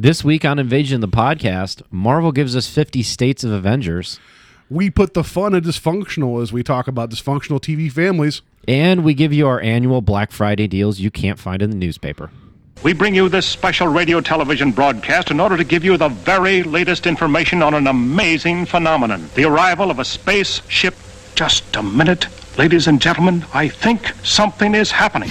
This week on Invasion the podcast, Marvel gives us 50 states of Avengers, We put the fun in dysfunctional as we talk about dysfunctional TV families. and we give you our annual Black Friday deals you can't find in the newspaper. We bring you this special radio television broadcast in order to give you the very latest information on an amazing phenomenon the arrival of a spaceship. Just a minute, ladies and gentlemen, I think something is happening.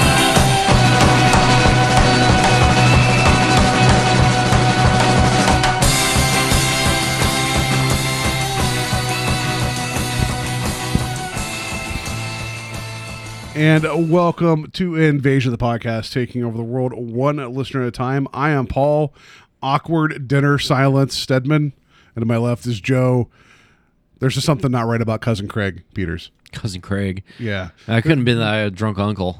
And welcome to Invasion of the Podcast, taking over the world one listener at a time. I am Paul, awkward dinner silence Stedman, and to my left is Joe. There's just something not right about cousin Craig Peters. Cousin Craig. Yeah, I couldn't been that drunk uncle.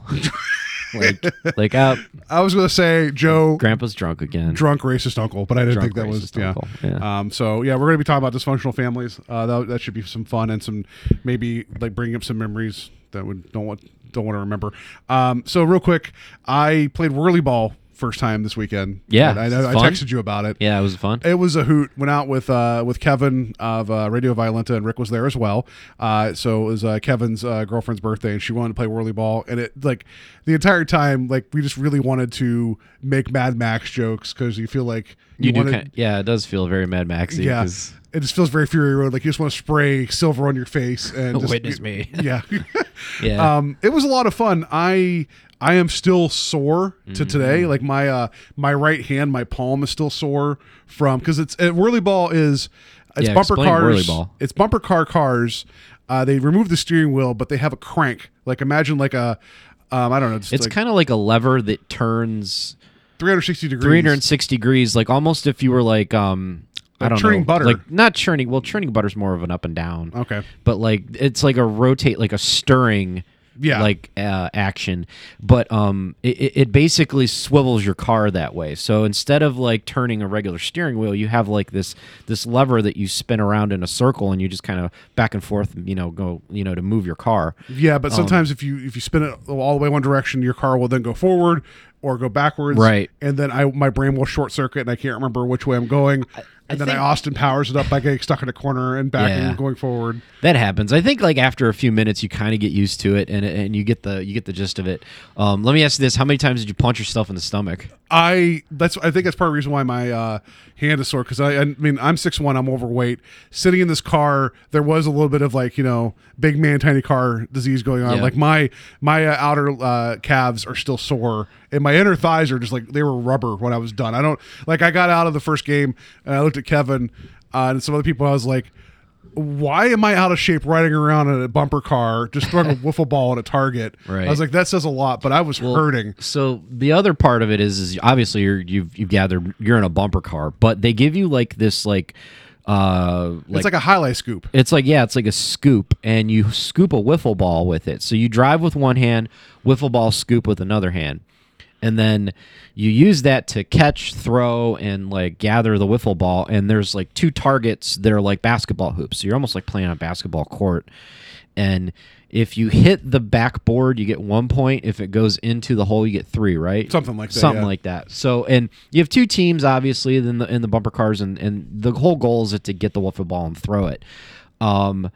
like, like, uh, I was gonna say Joe, Grandpa's drunk again. drunk racist uncle, but I didn't Drunk think that was yeah. yeah. Um, so yeah, we're gonna be talking about dysfunctional families. Uh, that, that should be some fun and some maybe like bringing up some memories that we don't want don't want to remember. Um, so real quick, I played whirly ball first time this weekend. Yeah, And I I texted you about it. Yeah, it was fun. It was a hoot. Went out with uh, with Kevin of uh, Radio Violenta, and Rick was there as well. Uh, so it was uh, Kevin's uh, girlfriend's birthday, and she wanted to play whirly ball. And it like the entire time, like we just really wanted to make Mad Max jokes because you feel like You, do wanted, kind yeah, it does feel very Mad Maxy. yeah. It just feels very Fury Road. Like you just want to spray silver on your face and just, Witness me. Yeah. Yeah. um, it was a lot of fun. I I am still sore to Mm-hmm. today. Like my uh my right hand, my palm is still sore from because it's uh, whirly ball is it's Yeah, bumper cars. It's bumper car cars. Uh, they remove the steering wheel, but they have a crank. Like imagine like a um, I don't know. It's like kind of like a lever that turns 360 degrees. 360 degrees, like almost if you were like, um, I don't churning know, butter. like not churning. Well, churning butter's more of an up and down. Okay. but like it's like a rotate, like a stirring. Yeah. like uh, action, but um, it, it- basically swivels your car that way. So instead of like turning a regular steering wheel, you have like this this lever that you spin around in a circle, and you just kind of back and forth, you know, go, you know, to move your car. Yeah, Um, but sometimes if you if you spin it all the way one direction, your car will then go forward or go backwards. Right. And then I my brain will short circuit and I can't remember which way I'm going. And then think- I Austin powers it up by getting stuck in a corner and back Yeah. and going forward. That happens. I think like after a few minutes, you kind of get used to it, and and you get the you get the gist of it. Um, let me ask you this: How many times did you punch yourself in the stomach? I that's I think that's part of the reason why my uh, hand is sore because I, I mean I'm six one I'm overweight sitting in this car there was a little bit of like you know big man tiny car disease going on Yeah. like my my uh, outer uh, calves are still sore and my inner thighs are just like they were rubber when I was done. I don't like I got out of the first game and I looked at Kevin uh, and some other people I was like why am I out of shape riding around in a bumper car just throwing a wiffle ball at a target? Right. I was like that says a lot but I was hurting. So the other part of it is, is obviously you're you've you've gathered you're in a bumper car, but they give you like this like uh it's like a highlight scoop. It's like yeah, it's like a scoop, and you scoop a wiffle ball with it. So you drive with one hand, wiffle ball scoop with another hand, and then you use that to catch, throw, and like gather the wiffle ball. And there's like two targets that are like basketball hoops. So you're almost like playing on a basketball court. And if you hit the backboard, you get one point. If it goes into the hole, you get three. Right? Something like that, Something yeah. like that. So, and you have two teams, obviously, in the in the bumper cars, and and the whole goal is to get the wiffle ball and throw it. Um,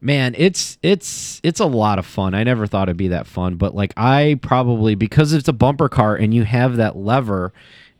man, it's it's it's a lot of fun. I never thought it'd be that fun, but like I probably because it's a bumper car and you have that lever.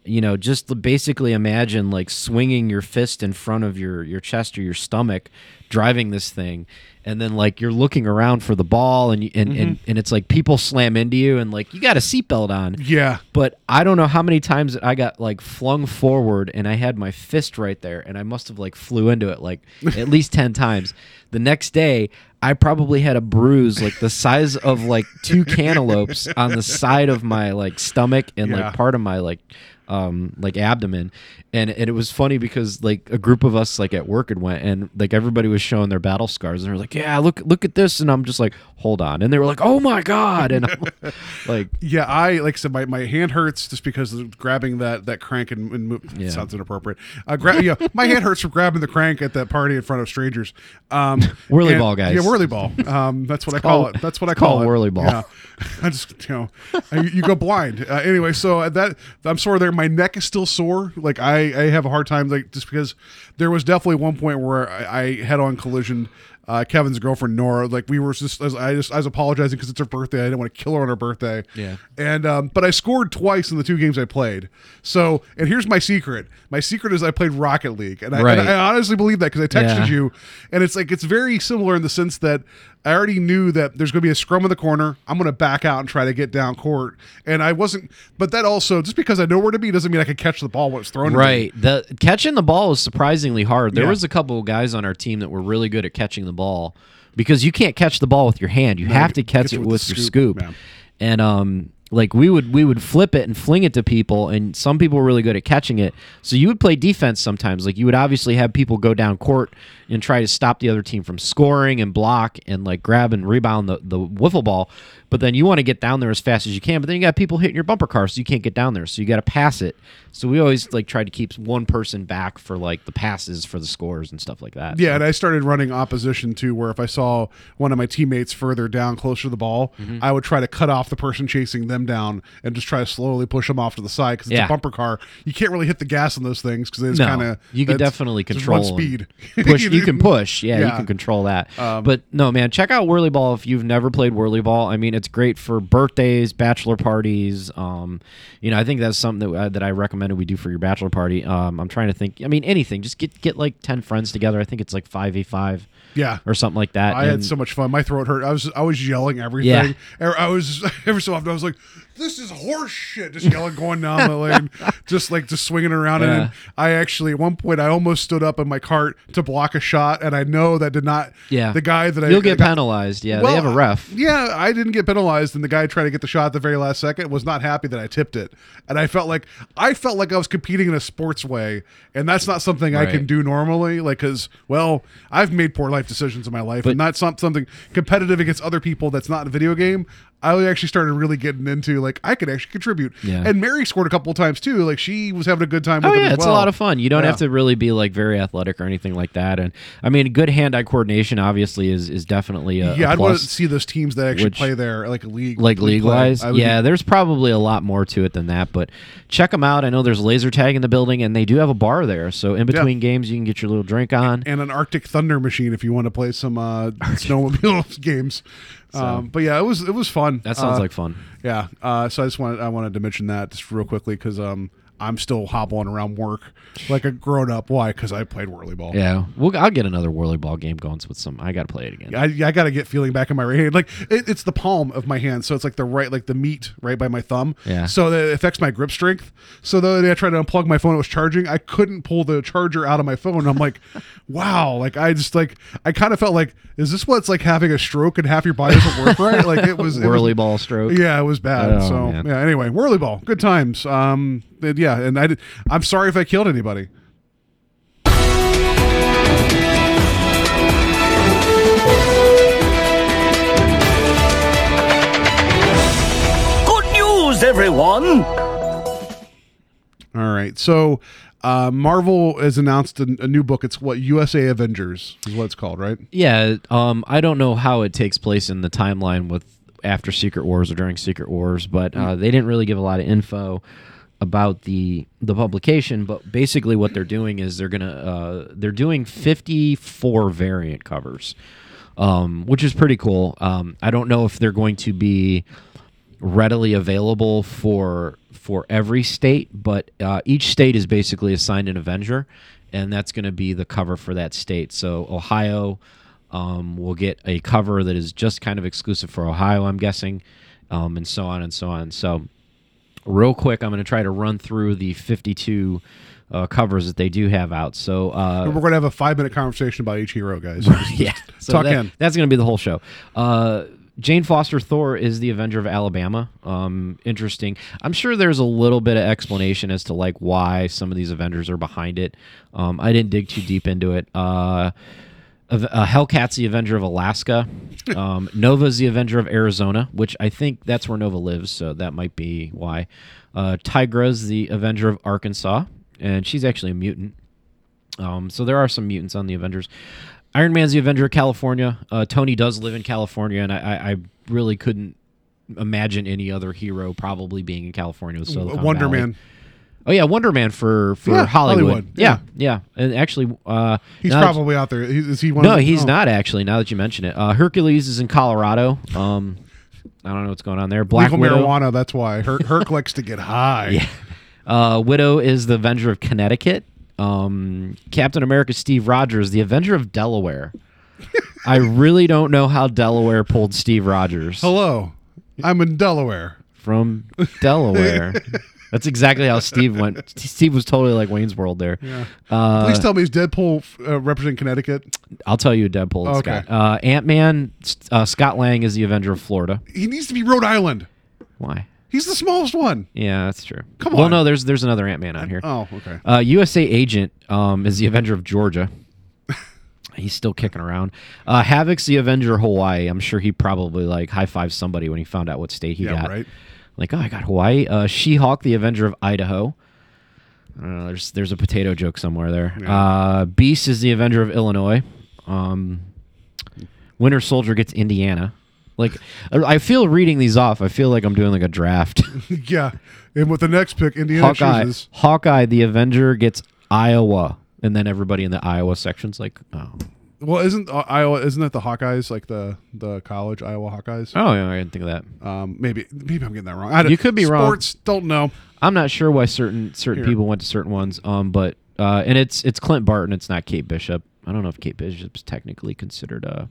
You know, just basically imagine like swinging your fist in front of your your chest or your stomach, driving this thing, and then like you're looking around for the ball, and and, and and it's like people slam into you, and like you got a seatbelt on, yeah but I don't know how many times that I got like flung forward and I had my fist right there and I must have like flew into it like at least 10 times. The next day, I probably had a bruise like the size of like two cantaloupes on the side of my like stomach and Yeah. like part of my like um like abdomen and, and it was funny because like a group of us like at work had went and like everybody was showing their battle scars and they were like yeah look look at this and i'm just like hold on and they were like oh my god and i'm like Yeah, I like I said, my, my hand hurts just because of grabbing that that crank and, and mo- Yeah. sounds inappropriate. Uh, gra- yeah, my hand hurts from grabbing the crank at that party in front of strangers. Um, Whirly and- ball, guys. Yeah, whirly ball. Um, that's what I call called- it. That's what I call it. whirly ball. Yeah, I just you know, I, you go blind. Uh, anyway, so that I'm sore there. My neck is still sore. Like I I have a hard time like just because there was definitely one point where I, I head on collision. Uh, Kevin's girlfriend Nora, like we were just, I just, I was apologizing because it's her birthday. I didn't want to kill her on her birthday. Yeah. And um, but I scored twice in the two games I played. So and here's my secret. My secret is I played Rocket League, and I, Right. and I honestly believe that because I texted Yeah. you, and it's like it's very similar in the sense that I already knew that there's going to be a scrum in the corner. I'm going to back out and try to get down court, and I wasn't. But that also just because I know where to be doesn't mean I can catch the ball when it's thrown. to me. Right. The catching the ball is surprisingly hard. There Yeah. was a couple of guys on our team that were really good at catching the ball because you can't catch the ball with your hand. You have to catch it with, your scoop. yeah. And um like we would we would flip it and fling it to people and some people were really good at catching it. So you would play defense sometimes. Like you would obviously have people go down court and try to stop the other team from scoring and block and like grab and rebound the, the wiffle ball. But then you want to get down there as fast as you can. But then you got people hitting your bumper car, so you can't get down there. So you got to pass it. So we always like tried to keep one person back for like the passes for the scores and stuff like that. Yeah, and I started running opposition too, where if I saw one of my teammates further down, closer to the ball, Mm-hmm. I would try to cut off the person chasing them down and just try to slowly push them off to the side because it's Yeah. a bumper car. You can't really hit the gas on those things because it's No, kind of you can definitely control speed. push. you can push, yeah, you Yeah. Um, can control that. but no, man, check out Whirly Ball if you've never played Whirly Ball. I mean, it's great for birthdays, bachelor parties. Um, you know, I think that's something that uh, that I recommended we do for your bachelor party. Um, I'm trying to think. I mean, anything. Just get get like ten friends together. I think it's like five v five Yeah. or something like that. I had so much fun. My throat hurt. I was I was yelling everything. Yeah. I was every so often I was like, "This is horse shit!" Just yelling, going down the lane, just like just swinging around. And Yeah. then I actually at one point I almost stood up in my cart to block a shot, and I know that did not. Yeah, the guy that I you'll get got- penalized. Yeah, Well, they have a ref. Yeah, I didn't get penalized, and the guy trying to get the shot at the very last second was not happy that I tipped it, and I felt like I felt like I was competing in a sports way, and that's not something I can do normally. Like, because well, I've made poor life decisions in my life, and that's not something competitive against other people that's not a video game. I actually started really getting into like I could actually contribute. Yeah. And Mary scored a couple of times too. Like she was having a good time. With Oh it yeah, it's well. a lot of fun. You don't Yeah. have to really be like very athletic or anything like that. And I mean, good hand-eye coordination obviously is is definitely a, Yeah, a I'd want to see those teams that actually which- play there, like a league like league wise. Yeah be- there's probably a lot more to it than that but check them out i know there's laser tag in the building and they do have a bar there so in between games you can get your little drink on and an Arctic Thunder machine if you want to play some uh, snowmobile games. Um, but yeah, it was it was fun. that sounds Uh, like fun yeah. Uh, so I just wanted I wanted to mention that just real quickly because um I'm still hobbling around work like a grown up. Why? Because I played whirly ball. yeah we'll, i'll get another whirly ball game going with some i gotta play it again I, I got to get feeling back in my right hand. Like it, it's the palm of my hand, so it's like the right, like the meat right by my thumb. Yeah. So that it affects my grip strength. So though I tried to unplug my phone, it was charging. I couldn't pull the charger out of my phone. I'm like, wow. Like I just like I kind of felt like, is this what it's like having a stroke and half your body doesn't work right? Like it was it was- whirly ball stroke yeah, it was bad. Oh, so man. yeah. Anyway, whirly ball, good times. Um, but yeah, and I did, I'm sorry if I killed anybody. Good news, everyone! All right, so. Uh, Marvel has announced a, a new book. It's what USA Avengers is what it's called, right? yeah um i don't know how it takes place in the timeline with after secret wars or during secret wars but uh, they didn't really give a lot of info about the the publication but basically what they're doing is they're gonna uh, they're doing 54 variant covers um, which is pretty cool um, i don't know if they're going to be readily available for for every state, but uh, each state is basically assigned an Avenger, and that's going to be the cover for that state. So Ohio um, will get a cover that is just kind of exclusive for Ohio, I'm guessing, um, and so on and so on. So real quick, I'm going to try to run through the 52 uh, covers that they do have out. So uh, We're going to have a five minute conversation about each hero, guys. yeah, so Tuck that- in. That's going to be the whole show. Uh, Jane Foster Thor is the Avenger of Alabama. Um, interesting. I'm sure there's a little bit of explanation as to like why some of these Avengers are behind it. Um, I didn't dig too deep into it. Uh, uh, Hellcat's the Avenger of Alaska. Um, Nova's the Avenger of Arizona, which I think that's where Nova lives, so that might be why. Uh, Tigra's the Avenger of Arkansas, and she's actually a mutant. Um, so there are some mutants on the Avengers. Iron Man's the Avenger of California. Uh, Tony does live in California, and I, I, I really couldn't imagine any other hero probably being in California. With Silicon Wonder Valley. Man. Oh yeah, Wonder Man for for Yeah, Hollywood. Hollywood, Yeah, yeah. yeah, and actually, uh, He's now that- probably out there. Is he one? no, of the- he's oh. not actually. Now that you mention it, uh, Hercules is in Colorado. Um, I don't know what's going on there. Black Legal Widow. marijuana. That's why Herc, Herc likes to get high. Yeah. Uh, Widow is the Avenger of Connecticut. Um, Captain America Steve Rogers, the Avenger of Delaware. I really don't know how Delaware pulled Steve Rogers Hello, I'm in Delaware. from Delaware. That's exactly how Steve went. Steve was totally like Wayne's World there. Uh, Please tell me, is Deadpool uh, representing Connecticut? I'll tell you, Deadpool. and Okay. Uh, Ant Man. Uh, Scott Lang is the Avenger of Florida. He needs to be Rhode Island. Why? He's the smallest one. Yeah, that's true. Come on. Well, no, there's there's another Ant Man on here. Oh, okay. Uh, USA Agent um, is the Avenger of Georgia. He's still kicking around. Uh, Havoc's the Avenger of Hawaii. I'm sure he probably like high five somebody when he found out what state he Yeah, got. right. Like, oh, I got Hawaii. Uh, She Hulk, the Avenger of Idaho. I don't know, there's there's a potato joke somewhere there. Uh, Beast is the Avenger of Illinois. Um, Winter Soldier gets Indiana. Like, I I feel reading these off. I feel like I'm doing like a draft. yeah, and with the next pick, Indiana Hawkeye, chooses. Hawkeye, the Avenger gets Iowa, and then everybody in the Iowa section's like, oh, Well, isn't uh, Iowa? Isn't that the Hawkeyes, like the the college Iowa Hawkeyes? oh yeah, I didn't think of that. Um, maybe maybe I'm getting that wrong. I don't- You could be wrong. Sports don't know. I'm not sure why certain certain Here. people went to certain ones. Um, but uh, and it's it's Clint Barton. It's not Kate Bishop. I don't know if Kate Bishop's technically considered a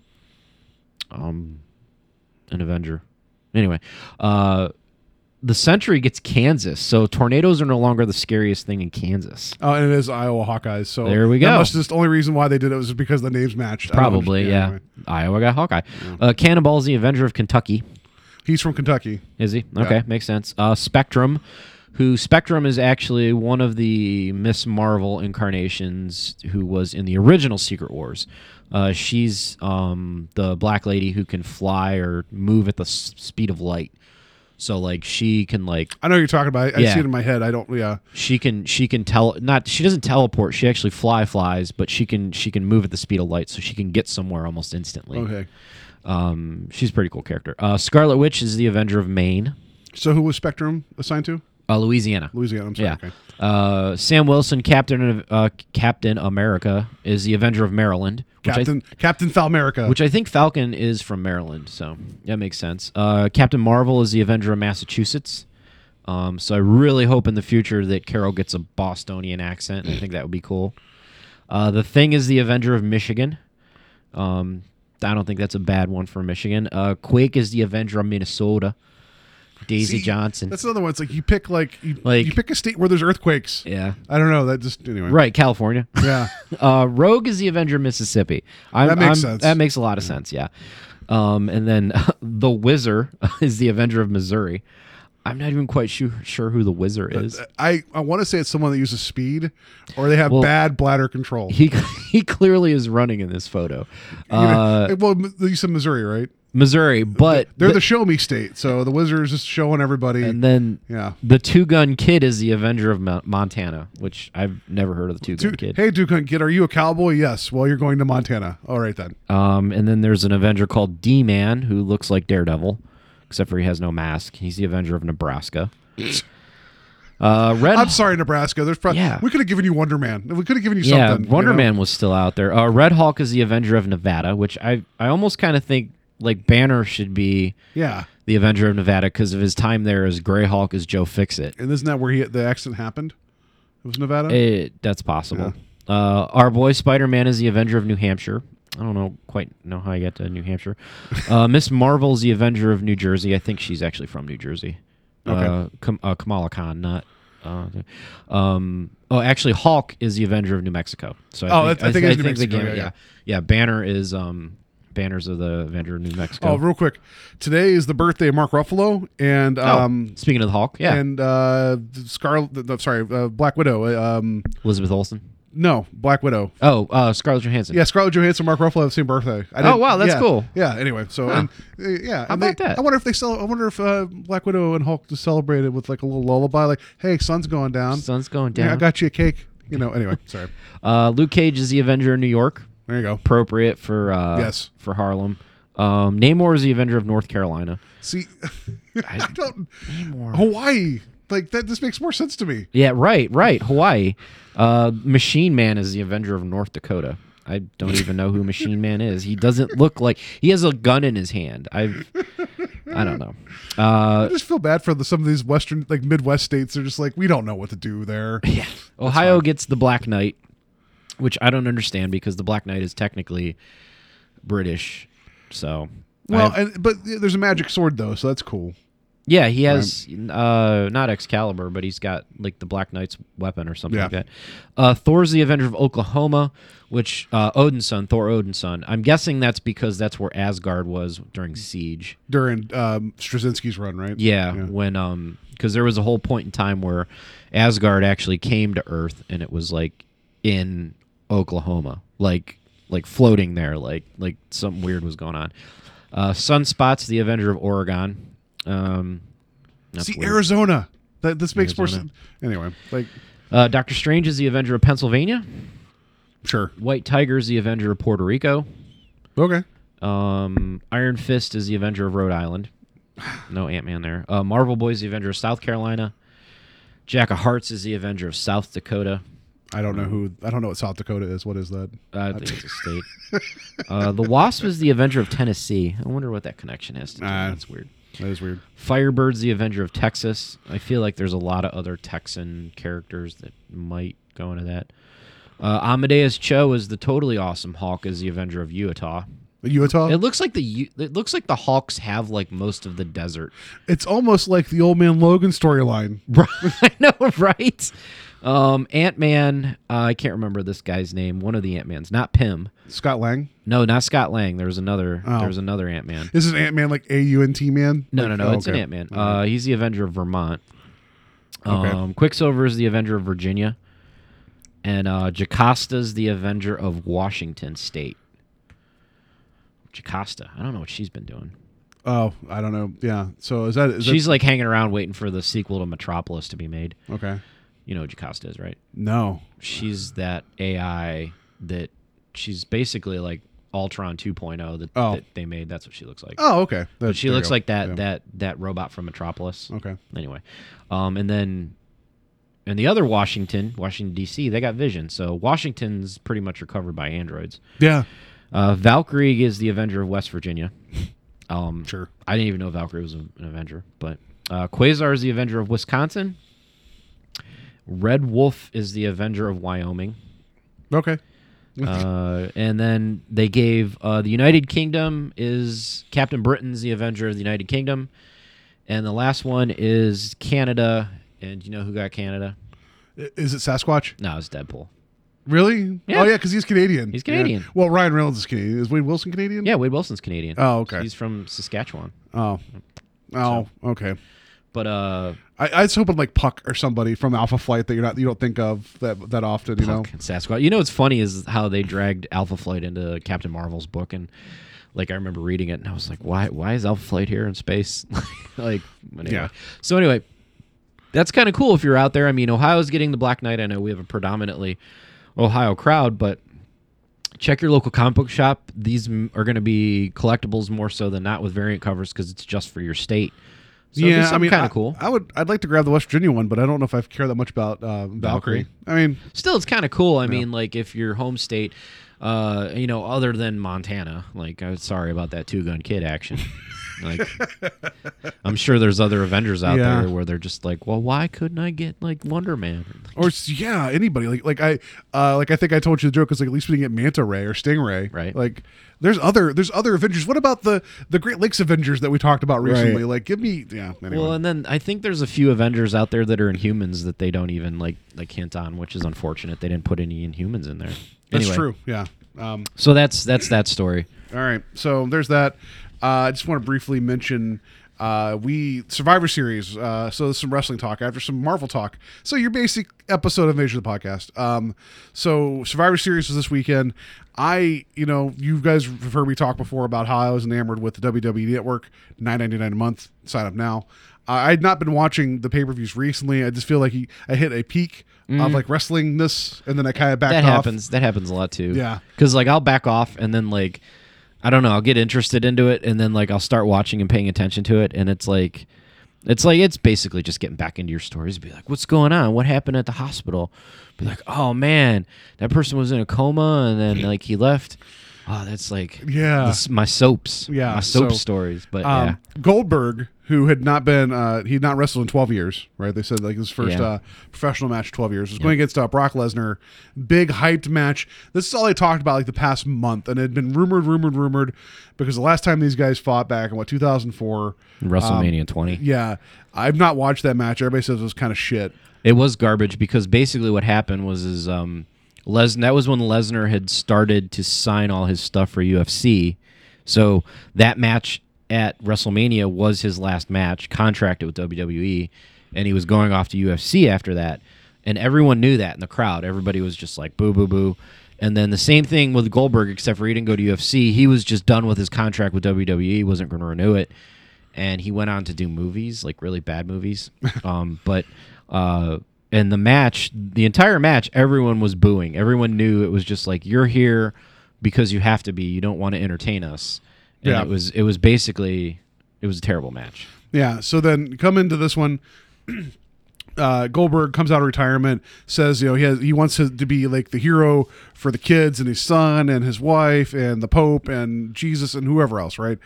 um an Avenger. Anyway, uh, the Century gets Kansas, so tornadoes are no longer the scariest thing in Kansas. Oh, and it is Iowa Hawkeyes. So There we that go. must just the only reason why they did it was because the names matched. Probably, yeah. Anyway. Iowa got Hawkeye. Uh, Cannonball's the Avenger of Kentucky. He's from Kentucky. Is he? Okay, makes sense. Uh, Spectrum, who Spectrum is actually one of the Miss Marvel incarnations who was in the original Secret Wars. Uh, she's um, the black lady who can fly or move at the s- speed of light. So like she can like I know what you're talking about. I, I see it in my head. I don't. Yeah. she can she can tell not she doesn't teleport she actually fly flies but she can she can move at the speed of light so she can get somewhere almost instantly. Okay. Um, she's a pretty cool character. Uh, Scarlet Witch is the Avenger of Maine. So who was Spectrum assigned to? Uh, Louisiana. Louisiana. I'm sorry. Yeah. Okay. Uh, Sam Wilson, Captain of uh, Captain America, is the Avenger of Maryland. Which Captain Captain Falmerica. Which I think Falcon is from Maryland, so that makes sense. Uh, Captain Marvel is the Avenger of Massachusetts. Um, so I really hope in the future that Carol gets a Bostonian accent. I think that would be cool. Uh, the Thing is the Avenger of Michigan. Um, I don't think that's a bad one for Michigan. Uh, Quake is the Avenger of Minnesota. Daisy See, Johnson. That's another one. It's like you pick like you, Like- you pick a state where there's earthquakes. yeah. I don't know. That just anyway. Right, California. Yeah. Uh, Rogue is the Avenger of Mississippi. I'm, That makes I'm- sense. That makes a lot of sense. Yeah. Um, and then the Whizzer is the Avenger of Missouri. I'm not even quite sure, sure who the Whizzer is. I, I want to say it's someone that uses speed or they have bad bladder control. He he clearly is running in this photo. You know, Uh, well, you said Missouri, right? Missouri, but They're the- the show me state, so the Whizzer's just showing everybody. and then yeah. the Two Gun Kid is the Avenger of Mo- Montana, which I've never heard of the Two Gun Kid. hey, two gun Kid, are you a cowboy? Yes. Well, you're going to Montana. All right then. Um, and then there's an Avenger called D Man who looks like Daredevil, except for he has no mask. He's the Avenger of Nebraska. Uh, Red. I'm sorry, Nebraska. There's probably Yeah. we could have given you Wonder Man. We could have given you yeah, something. Wonder you know? Man was still out there. Uh, Red Hulk is the Avenger of Nevada, which I I almost kind of think like Banner should be Yeah. the Avenger of Nevada because of his time there as Gray Hulk as Joe Fixit. And isn't that where he the accident happened? It was Nevada. It, that's possible. Uh, our boy Spider Man is the Avenger of New Hampshire. I don't know quite know how I got to New Hampshire. Uh, Miss Marvel's the Avenger of New Jersey. I think she's actually from New Jersey. Okay. Uh, Kam- uh, Kamala Khan, not. Uh, um. Oh, actually, Hulk is the Avenger of New Mexico. So I Oh, think, that's- I think it's New the Mexico, game- yeah, yeah. yeah, yeah. Banner is um. Banners of the Avenger of New Mexico. Oh, real quick. Today is the birthday of Mark Ruffalo and Oh, um speaking of the Hulk, yeah, and uh Scarlet. No, sorry, uh, Black Widow. uh, Um, Elizabeth Olsen. no, Black Widow. Oh, uh, Scarlett Johansson. Yeah, Scarlett Johansson, Mark Ruffalo have the same birthday. I Oh, wow, that's yeah, cool. Yeah. Anyway, so and, uh, yeah, How and they- that? I wonder if they sell. I wonder if uh, Black Widow and Hulk just celebrated with like a little lullaby, like, "Hey, sun's going down. Sun's going down. Yeah, I got you a cake." You know. Anyway, sorry. Uh, Luke Cage is the Avenger of New York. There you go. Appropriate for uh, Yes. for Harlem. Um, Namor is the Avenger of North Carolina. See, I don't Hawaii. Like that. This makes more sense to me. Yeah, right, right. Hawaii. Uh, Machine Man is the Avenger of North Dakota. I don't even know who Machine Man is. He doesn't look like he has a gun in his hand. I've, I don't know. Uh, I just feel bad for the, some of these Western, like Midwest states. They're just like, we don't know what to do there. yeah. Ohio gets the Black Knight, which I don't understand because the Black Knight is technically British. So Well, I- and, but there's a magic sword though, so that's cool. Yeah, he has uh not Excalibur, but he's got like the Black Knight's weapon or something Yeah. like that. Uh Thor's the Avenger of Oklahoma, which uh Odin's son, Thor Odin's son. I'm guessing that's because that's where Asgard was during Siege. During um, Straczynski's run, right? Yeah, when um because there was a whole point in time where Asgard actually came to Earth and it was like in Oklahoma, like like floating there, like like something weird was going on. Uh Sunspot's the Avenger of Oregon. Um See, weird. Arizona. That this makes more sense. Anyway, like Uh, Doctor Strange is the Avenger of Pennsylvania. sure, White Tiger is the Avenger of Puerto Rico. okay. Um, Iron Fist is the Avenger of Rhode Island. No Ant Man there. Uh, Marvel Boy is the Avenger of South Carolina. Jack of Hearts is the Avenger of South Dakota. I don't know who. I don't know what South Dakota is. What is that? I think it's a state. uh, the Wasp is the Avenger of Tennessee. I wonder what that connection is. To. That's weird. That is weird. Firebird's the Avenger of Texas. I feel like there's a lot of other Texan characters that might go into that. Uh, Amadeus Cho is the totally awesome Hulk is the Avenger of Utah. Utah. It looks like the U- it looks like the Hulks have like most of the desert. it's almost like the old man Logan storyline. I know, right? Um, Ant Man. Uh, I can't remember this guy's name. One of the Ant Mans, not Pym. Scott Lang. No, not Scott Lang. There was another. Oh. There was another Ant Man. This is Ant Man, like A U N T man. No, no, no. oh, it's an. Ant Man. Uh, he's the Avenger of Vermont. Okay. Um, Quicksilver is the Avenger of Virginia, and uh, Jocasta's the Avenger of Washington State. Jocasta. I don't know what she's been doing. Oh, I don't know. Yeah. So is that? Is She's like hanging around waiting for the sequel to Metropolis to be made. okay. You know who Jocasta is, right? No. She's that AI that she's basically like Ultron 2.0 that, Oh. that they made. That's what she looks like. Oh, okay. but she looks like that Yeah. that that robot from Metropolis. Okay. Anyway, um, and then and the other Washington, Washington D.C., they got Vision. So Washington's pretty much recovered by androids. Yeah. Uh, Valkyrie is the Avenger of West Virginia. Um, Sure. I didn't even know Valkyrie was an Avenger, but uh, Quasar is the Avenger of Wisconsin. Red Wolf is the Avenger of Wyoming. Okay. uh, and then they gave uh, the United Kingdom is Captain Britain's the Avenger of the United Kingdom, and the last one is Canada. And you know who got Canada? Is it Sasquatch? No, it's Deadpool. Really? Yeah. Oh yeah, because he's Canadian. He's Canadian. Yeah. Well, Ryan Reynolds is Canadian. Is Wade Wilson Canadian? Yeah, Wade Wilson's Canadian. Oh, okay. He's from Saskatchewan. Oh. Oh. Okay. But uh, I, I was hoping like Puck or somebody from Alpha Flight that you're not you don't think of that that often. You know. Puck and Sasquatch. You know what's funny is how they dragged Alpha Flight into Captain Marvel's book, and like I remember reading it, and I was like, why? Why is Alpha Flight here in space? like, anyway. Yeah. So anyway, that's kind of cool if you're out there. I mean, Ohio's getting the Black Knight. I know we have a predominantly Ohio crowd, but check your local comic book shop. These are going to be collectibles more so than not with variant covers because it's just for your state. So yeah, I mean, kind of cool. I would. I'd like to grab the West Virginia one, but I don't know if I care that much about uh, Valkyrie. Valkyrie? I mean, still it's kind of cool i mean like if your home state uh you know other than montana like i'm sorry about that two gun kid action Like, I'm sure there's other Avengers out Yeah. there where they're just like, well, why couldn't I get like Wonder Man? or yeah, anybody like like I uh, like I think I told you the joke is like at least we didn't get Manta Ray or Stingray, Right. Like there's other there's other Avengers. What about the the Great Lakes Avengers that we talked about recently? Right. Like give me yeah. Anyway. Well, and then I think there's a few Avengers out there that are Inhumans that they don't even like like hint on, which is unfortunate. They didn't put any Inhumans in there. that's Anyway, true. Yeah. Um, So that's that's that story. All right, so there's that. Uh, I just want to briefly mention uh, we Survivor Series. Uh, so there's some wrestling talk after some Marvel talk. So your basic episode of Major the podcast. Um, so Survivor Series was this weekend. I, you know, you guys have heard me talk before about how I was enamored with the WWE Network, nine ninety nine a month. Sign up now. Uh, I had not been watching the pay per views recently. I just feel like he, I hit a peak of like wrestlingness, and then I kind of backed Mm. that off. happens. That happens a lot too. Yeah. Because like I'll back off and then like I don't know. I'll get interested into it and then like I'll start watching and paying attention to it and it's like it's like it's basically just getting back into your stories. Be like, what's going on? What happened at the hospital? Be like, oh man, that person was in a coma and then like he left. Oh, that's like Yeah. this- my soaps. Yeah, my soap so, stories. But Um, yeah, Goldberg, who had not been, uh, he'd not wrestled in 12 years, right? They said like his first Yeah. uh, professional match, 12 years, was going against uh, Brock Lesnar. Big hyped match. This is all they talked about like the past month, and it had been rumored, rumored, rumored, because the last time these guys fought back in what 2004. WrestleMania 20. Yeah, I've not watched that match. Everybody says it was kind of shit. It was garbage because basically what happened was is um Les that was when Lesnar had started to sign all his stuff for UFC. So that match at WrestleMania was his last match, contracted with WWE, and he was going off to UFC after that. And everyone knew that in the crowd. Everybody was just like boo boo boo. And then the same thing with Goldberg, except for he didn't go to UFC. He was just done with his contract with WWE, wasn't going to renew it and he went on to do movies like really bad movies um but uh and the match the entire match everyone was booing everyone knew it was just like you're here because you have to be you don't want to entertain us and Yeah. it was it was basically it was a terrible match Yeah. So then come into this one. Uh, Goldberg comes out of retirement, says you know he has he wants to, to be like the hero for the kids and his son and his wife and the Pope and Jesus and whoever else, right?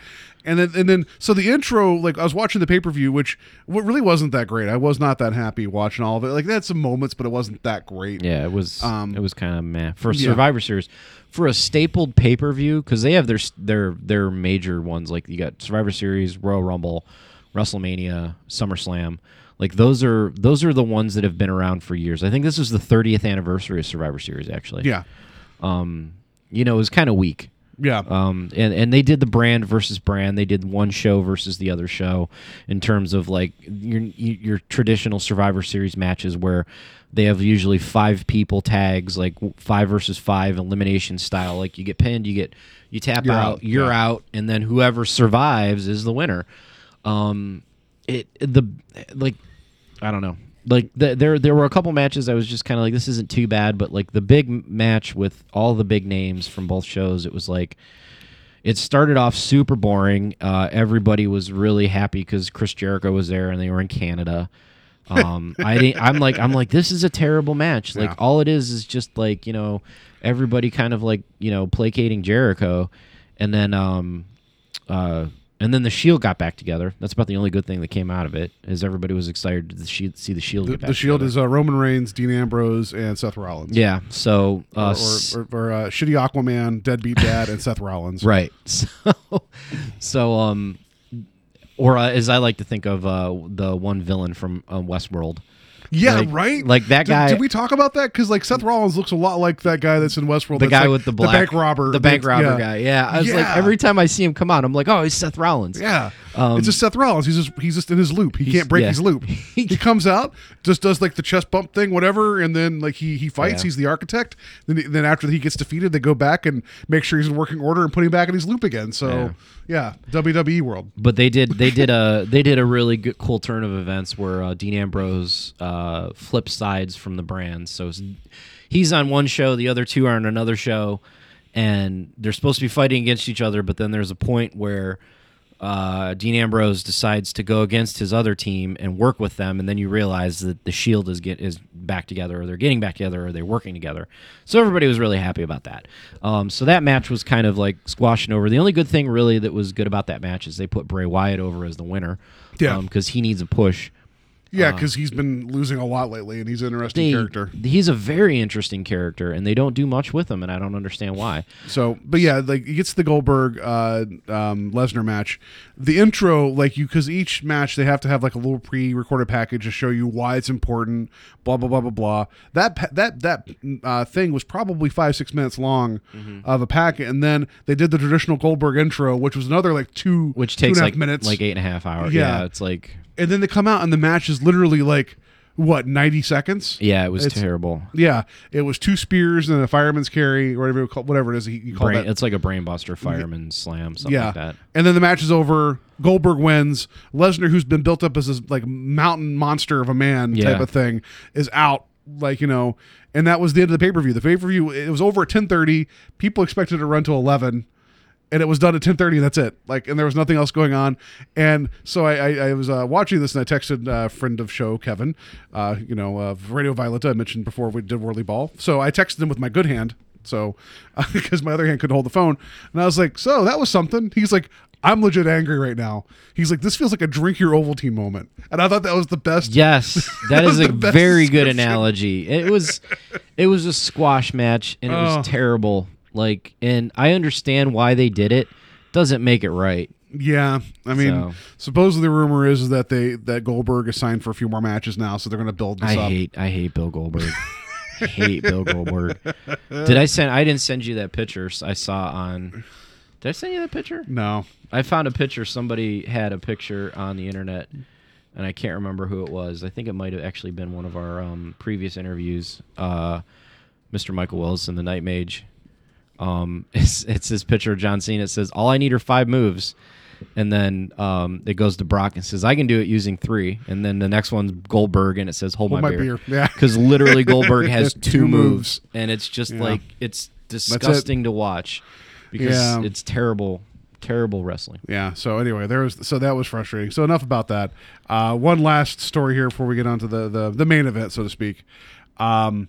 And then and then so the intro, like I was watching the pay per view, which what really wasn't that great. I was not that happy watching all of it. Like they had some moments, but it wasn't that great. yeah it was Um, it was kind of meh for yeah. survivor series for a stapled pay-per-view because they have their their their major ones like you got survivor series royal rumble wrestlemania summerslam like those are those are the ones that have been around for years i think this was the 30th anniversary of survivor series actually Yeah. Um, you know it was kind of weak Yeah. um, and and they did the brand versus brand. They did one show versus the other show in terms of like your your traditional Survivor Series matches where they have usually five people tags, like five versus five elimination style. Like you get pinned, you get you tap You're out, out, you're yeah. out, and then whoever survives is the winner. Um, it the like I don't know. Like the, there, there were a couple matches I was just kind of like, this isn't too bad, but like the big match with all the big names from both shows, it was like, it started off super boring. Uh, everybody was really happy because Chris Jericho was there and they were in Canada. Um, I didn't, I'm like, I'm like, this is a terrible match. Like Yeah. all it is is just like you know, everybody kind of like you know placating Jericho, and then um, uh, and then the Shield got back together. That's about the only good thing that came out of it. Is everybody was excited to see the Shield the, get back. the Shield together. is uh, Roman Reigns, Dean Ambrose, and Seth Rollins. yeah. So uh, Or, or, or, or uh, shitty Aquaman, deadbeat dad, and Seth Rollins. Right. So, so um, or uh, as I like to think of uh, the one villain from uh, Westworld. Yeah, Like- right. like that Did- guy- Did, we talk about that? Because like Seth Rollins looks a lot like that guy that's in Westworld. The guy like with the black, bank robber, the bank robber yeah. guy. Yeah, I was like, Yeah. every time I see him come out, I'm like, oh, he's Seth Rollins. Yeah, Um, it's just Seth Rollins. He's just he's just in his loop. He can't break yeah. his loop. he comes out, just does like the chest bump thing, whatever, and then like he he fights. He's the architect. Then then after he gets defeated, they go back and make sure he's in working order and put him back in his loop again. So yeah, WWE world. But they did they did a they did a really good cool turn of events where uh, Dean Ambrose uh, flips sides from the brands. So he's on one show, the other two are on another show, and they're supposed to be fighting against each other. But then there's a point where uh, Dean Ambrose decides to go against his other team and work with them, and then you realize that the Shield is get is back together, or they're getting back together, or they're working together. So everybody was really happy about that. Um, so that match was kind of like squashing over. The only good thing really that was good about that match is they put Bray Wyatt over as the winner. Yeah. because he needs a push. Yeah, because he's been losing a lot lately, and he's an interesting They- character. He's a very interesting character, and they don't do much with him, and I don't understand why. So, but yeah, like he gets the Goldberg uh, um, Lesnar match. The intro, like you, because each match they have to have like a little pre-recorded package to show you why it's important. Blah blah blah blah blah. That that that uh, thing was probably five six minutes long Mm-hmm. of a packet, and then they did the traditional Goldberg intro, which was another like two Which two takes half like minutes, like eight and a half hours. Yeah. Yeah, it's like and then they come out and the match is literally like what ninety seconds. yeah, it was It's- terrible. Yeah, it was two spears and a fireman's carry, or whatever, you call- whatever it is. He, he called Brain, that. it's like a brainbuster fireman slam, something yeah, like that. and then the match is over. Goldberg wins. Lesnar, who's been built up as this like mountain monster of a man type of thing, is out. Like you know, and that was the end of the pay per view. The pay per view it was over at ten thirty. People expected it to run to eleven. And it was done at ten thirty, and that's it. Like, and there was nothing else going on. And so I, I, I was uh, watching this, and I texted a friend of show Kevin, uh, you know, of Radio Violeta. I mentioned before we did Whirly Ball. So I texted him with my good hand, so because my other hand couldn't hold the phone, and I was like, "So that was something." He's like, "I'm legit angry right now." He's like, "This feels like a drink your Ovaltine moment," and I thought that was the best. Yes, that was a very good analogy. It was, it was a squash match, and it Oh. was terrible. Like, and I understand why they did it. Doesn't make it right. Yeah, I mean, So- supposedly the rumor is that they that Goldberg is signed for a few more matches now, so they're going to build this I up. hate, I hate Bill Goldberg. I hate Bill Goldberg. Did I send? I didn't send you that picture I saw on. Did I send you that picture? No, I found a picture. Somebody had a picture on the internet, and I can't remember who it was. I think it might have actually been one of our um, previous interviews. Uh, Mr. Michael Wilson, the Night Mage. Um, it's it's his picture of John Cena. It says, "All I need are five moves," and then um, it goes to Brock and says, "I can do it using three. And then the next one's Goldberg, and it says, "Hold, Hold my, my beer." beer. Yeah. because literally Goldberg has two, Two moves, moves. and it's just Yeah. like it's disgusting to watch because Yeah. it's terrible, terrible wrestling. Yeah. So anyway, there was so that was frustrating. So enough about that. Uh, one last story here before we get on to the the, the main event, so to speak. Um,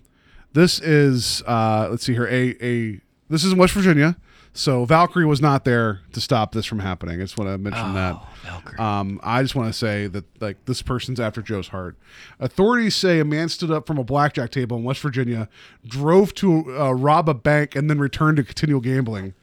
this is uh, let's see here a a this is in West Virginia. So Valkyrie was not there to stop this from happening. I just want to mention that. Valkyrie. Um, I just want to say that like this person's after Joe's heart. Authorities say a man stood up from a blackjack table in West Virginia, drove to uh, rob a bank, and then returned to continual gambling.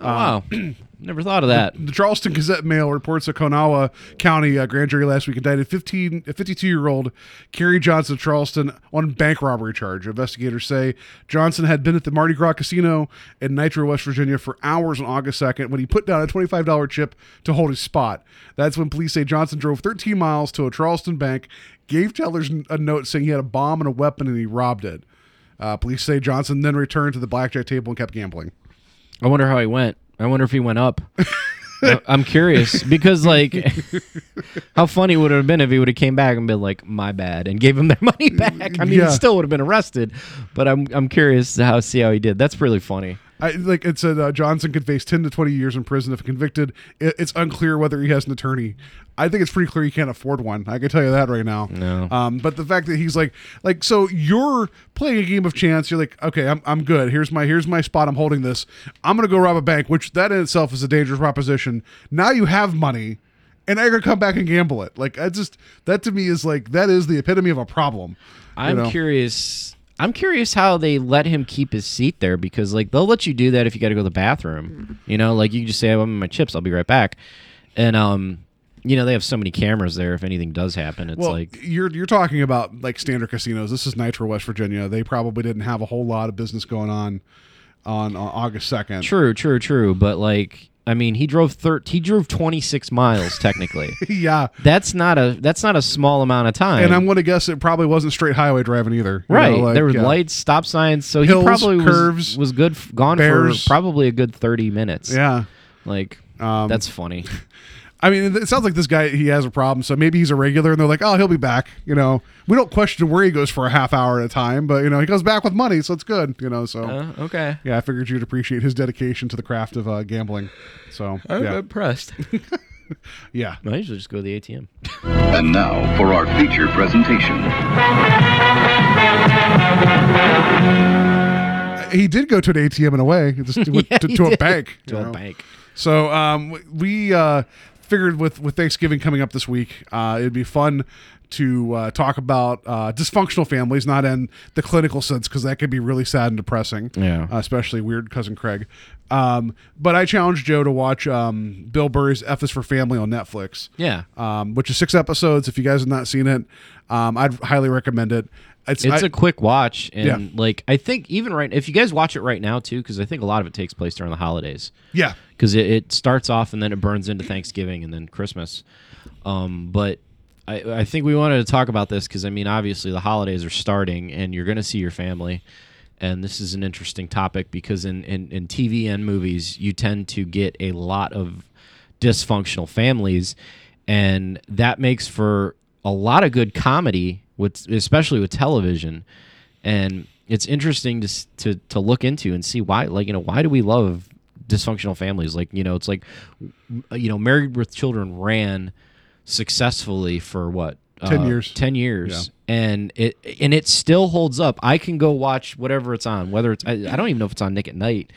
Oh, wow, never thought of that. The Charleston Gazette Mail reports a Kanawha County uh, grand jury last week indicted 15, a 52-year-old Kerry Johnson of Charleston on bank robbery charge. Investigators say Johnson had been at the Mardi Gras Casino in Nitro, West Virginia for hours on August 2nd when he put down a $25 chip to hold his spot. That's when police say Johnson drove 13 miles to a Charleston bank, gave tellers a note saying he had a bomb and a weapon, and he robbed it. Uh, police say Johnson then returned to the blackjack table and kept gambling. I wonder how he went. I wonder if he went up. I'm curious because, like, how funny would it have been if he would have came back and been like, "My bad," and gave him their money back? I mean, Yeah. he still would have been arrested, but I'm I'm curious to how see how he did. That's really funny. I, like it said, uh, Johnson could face 10 to 20 years in prison if convicted. It, it's unclear whether he has an attorney. I think it's pretty clear he can't afford one. I can tell you that right now. No. Um, but the fact that he's like, like, so you're playing a game of chance. You're like, okay, I'm, I'm good. Here's my here's my spot. I'm holding this. I'm gonna go rob a bank, which that in itself is a dangerous proposition. Now you have money, and I you're come back and gamble it. Like I just that to me is like that is the epitome of a problem. I'm know? curious. I'm curious how they let him keep his seat there because like they'll let you do that if you got to go to the bathroom. You know, like you can just say, "I'm in my chips. I'll be right back," and um, you know they have so many cameras there. If anything does happen, it's Well, like you're you're talking about like standard casinos. This is Nitro, West Virginia. They probably didn't have a whole lot of business going on on, on August second. true, true, true. But like, I mean, he drove thir- He drove 26 miles technically. Yeah, that's not a that's not a small amount of time. and I'm going to guess it probably wasn't straight highway driving either. Right. know, like, there were yeah. lights, stop signs, so Hills, he probably curves, was, was good gone bears. for probably a good 30 minutes. Yeah, Like Um, that's funny. I mean, it sounds like this guy he has a problem. So maybe he's a regular, and they're like, "Oh, he'll be back." You know, we don't question where he goes for a half hour at a time, but you know, he goes back with money, so it's good. You know, so Uh, okay. yeah, I figured you'd appreciate his dedication to the craft of uh, gambling. So yeah, impressed. yeah. I usually just go to the ATM. And now for our feature presentation. he did go to an ATM in a way, just to, Yeah, to, to a bank. To you a know. bank. So um, we uh, figured with with Thanksgiving coming up this week, uh, it'd be fun to uh, talk about uh, dysfunctional families, not in the clinical sense, because that could be really sad and depressing. Yeah. uh, especially weird cousin Craig. Um, but I challenged Joe to watch um, Bill Burr's F is for Family on Netflix. Yeah. Um, which is six episodes. If you guys have not seen it, um, I'd highly recommend it. It's, It's I- a quick watch, and Yeah. like I think even right if you guys watch it right now too, because I think a lot of it takes place during the holidays. yeah. because it, it starts off and then it burns into Thanksgiving and then Christmas. Um, but I, I think we wanted to talk about this because I mean, obviously the holidays are starting and you're going to see your family, and this is an interesting topic because in, in in TV and movies you tend to get a lot of dysfunctional families, and that makes for a lot of good comedy with especially with television. And it's interesting to, to to look into and see why like you know why do we love dysfunctional families? Like you know it's like uh, you know married with children ran successfully for what 10 uh, years. 10 years. And it and it still holds up. I can go watch whatever it's on whether it's i, I don't even know if it's on nick at night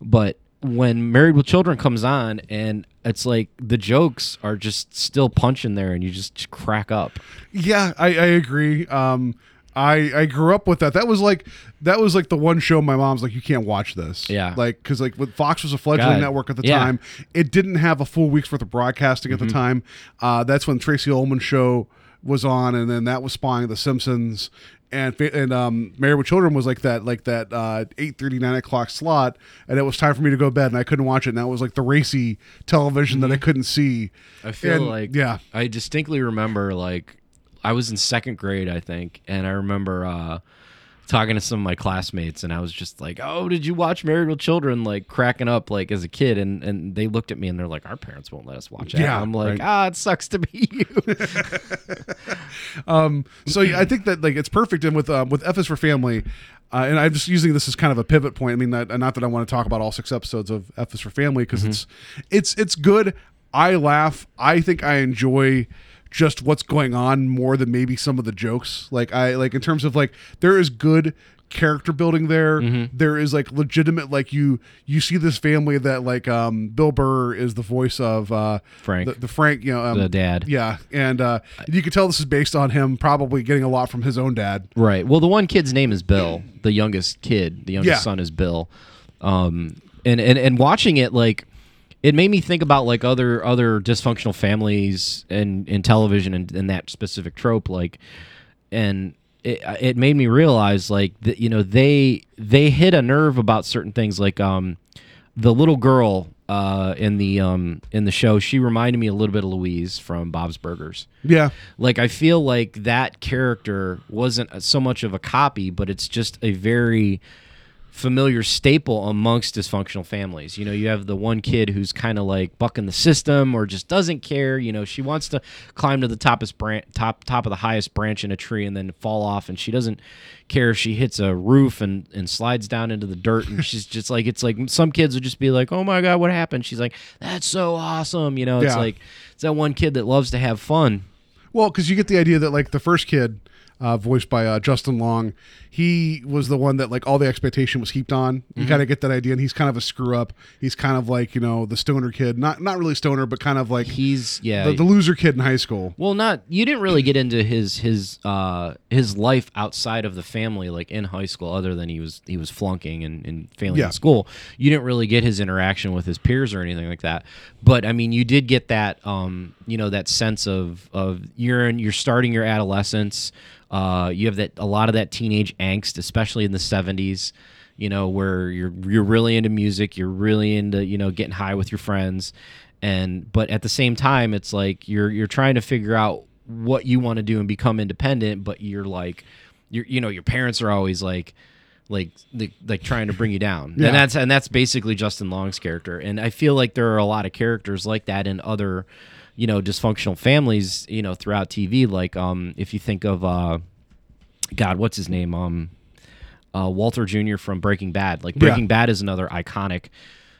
but when married with children comes on and it's like the jokes are just still punching there and you just crack up Yeah, I, I agree. Um, I I grew up with that. That was like that was like the one show my mom's like you can't watch this. Yeah. like because like with Fox was a fledgling God. network at the Yeah. time. It didn't have a full week's worth of broadcasting at the time. Uh, that's when Tracey Ullman show was on, and then that was spawning The Simpsons. And and um, Married with Children was like that like that uh, eight thirty nine o'clock slot, and it was time for me to go to bed, and I couldn't watch it. And that was like the racy television that I couldn't see. I feel And, like yeah, I distinctly remember like I was in second grade, I think, and I remember uh, talking to some of my classmates, and I was just like, "Oh, did you watch Married with Children?" Like cracking up, like as a kid, and and they looked at me and they're like, "Our parents won't let us watch that." Yeah, I'm like, right. "Ah, it sucks to be you." um, So yeah, I think that like it's perfect, and with um, with F is for Family, uh, and I'm just using this as kind of a pivot point. I mean, not, not that I want to talk about all six episodes of F is for Family because it's it's it's good. I laugh. I think I enjoy just what's going on more than maybe some of the jokes. Like I like in terms of like there is good character building there There is like legitimate like you you see this family that like um bill burr is the voice of uh Frank. the, the frank you know um, The dad. yeah and uh you can tell this is based on him probably getting a lot from his own dad Right. Well, the one kid's name is Bill. The youngest kid, the youngest Yeah. son is Bill. Um, and, and and watching it, like, it made me think about like other other dysfunctional families in in television and, and that specific trope, like, and it it made me realize like that you know they they hit a nerve about certain things, like um, the little girl uh in the um in the show she reminded me a little bit of louise from bob's burgers. Yeah. Like I feel like that character wasn't so much of a copy, but it's just a very familiar staple amongst dysfunctional families. You know, you have the one kid who's kind of like bucking the system or just doesn't care. You know, she wants to climb to the toppest branch, top top of the highest branch in a tree and then fall off, and she doesn't care if she hits a roof and and slides down into the dirt. And she's just like, it's like some kids would just be like, "Oh my god, what happened?" She's like, "That's so awesome." You know, it's Yeah. like it's that one kid that loves to have fun. Well, because you get the idea that like the first kid, uh, voiced by uh, Justin Long, he was the one that like all the expectation was heaped on. You Mm-hmm. kind of get that idea, and he's kind of a screw up. He's kind of like you know the stoner kid, not not really stoner, but kind of like He's yeah. the, the loser kid in high school. Well, not you didn't really get into his his uh his life outside of the family, like in high school, other than he was he was flunking and, and failing Yeah. in school. You didn't really get his interaction with his peers or anything like that. But I mean, you did get that um you know that sense of of you're in, you're starting your adolescence. Uh, you have that a lot of that teenage angst, especially in the '70s. You know, where you're you're really into music, you're really into you know getting high with your friends, and but at the same time, it's like you're you're trying to figure out what you want to do and become independent, but you're like, you're you know your parents are always like. Like, like, like trying to bring you down, Yeah. and that's and that's basically Justin Long's character. And I feel like there are a lot of characters like that in other, you know, dysfunctional families, you know, throughout TV. Like, um, if you think of, uh, God, what's his name? Um, uh, Walter Jr. from Breaking Bad. Like Breaking Bad is another iconic,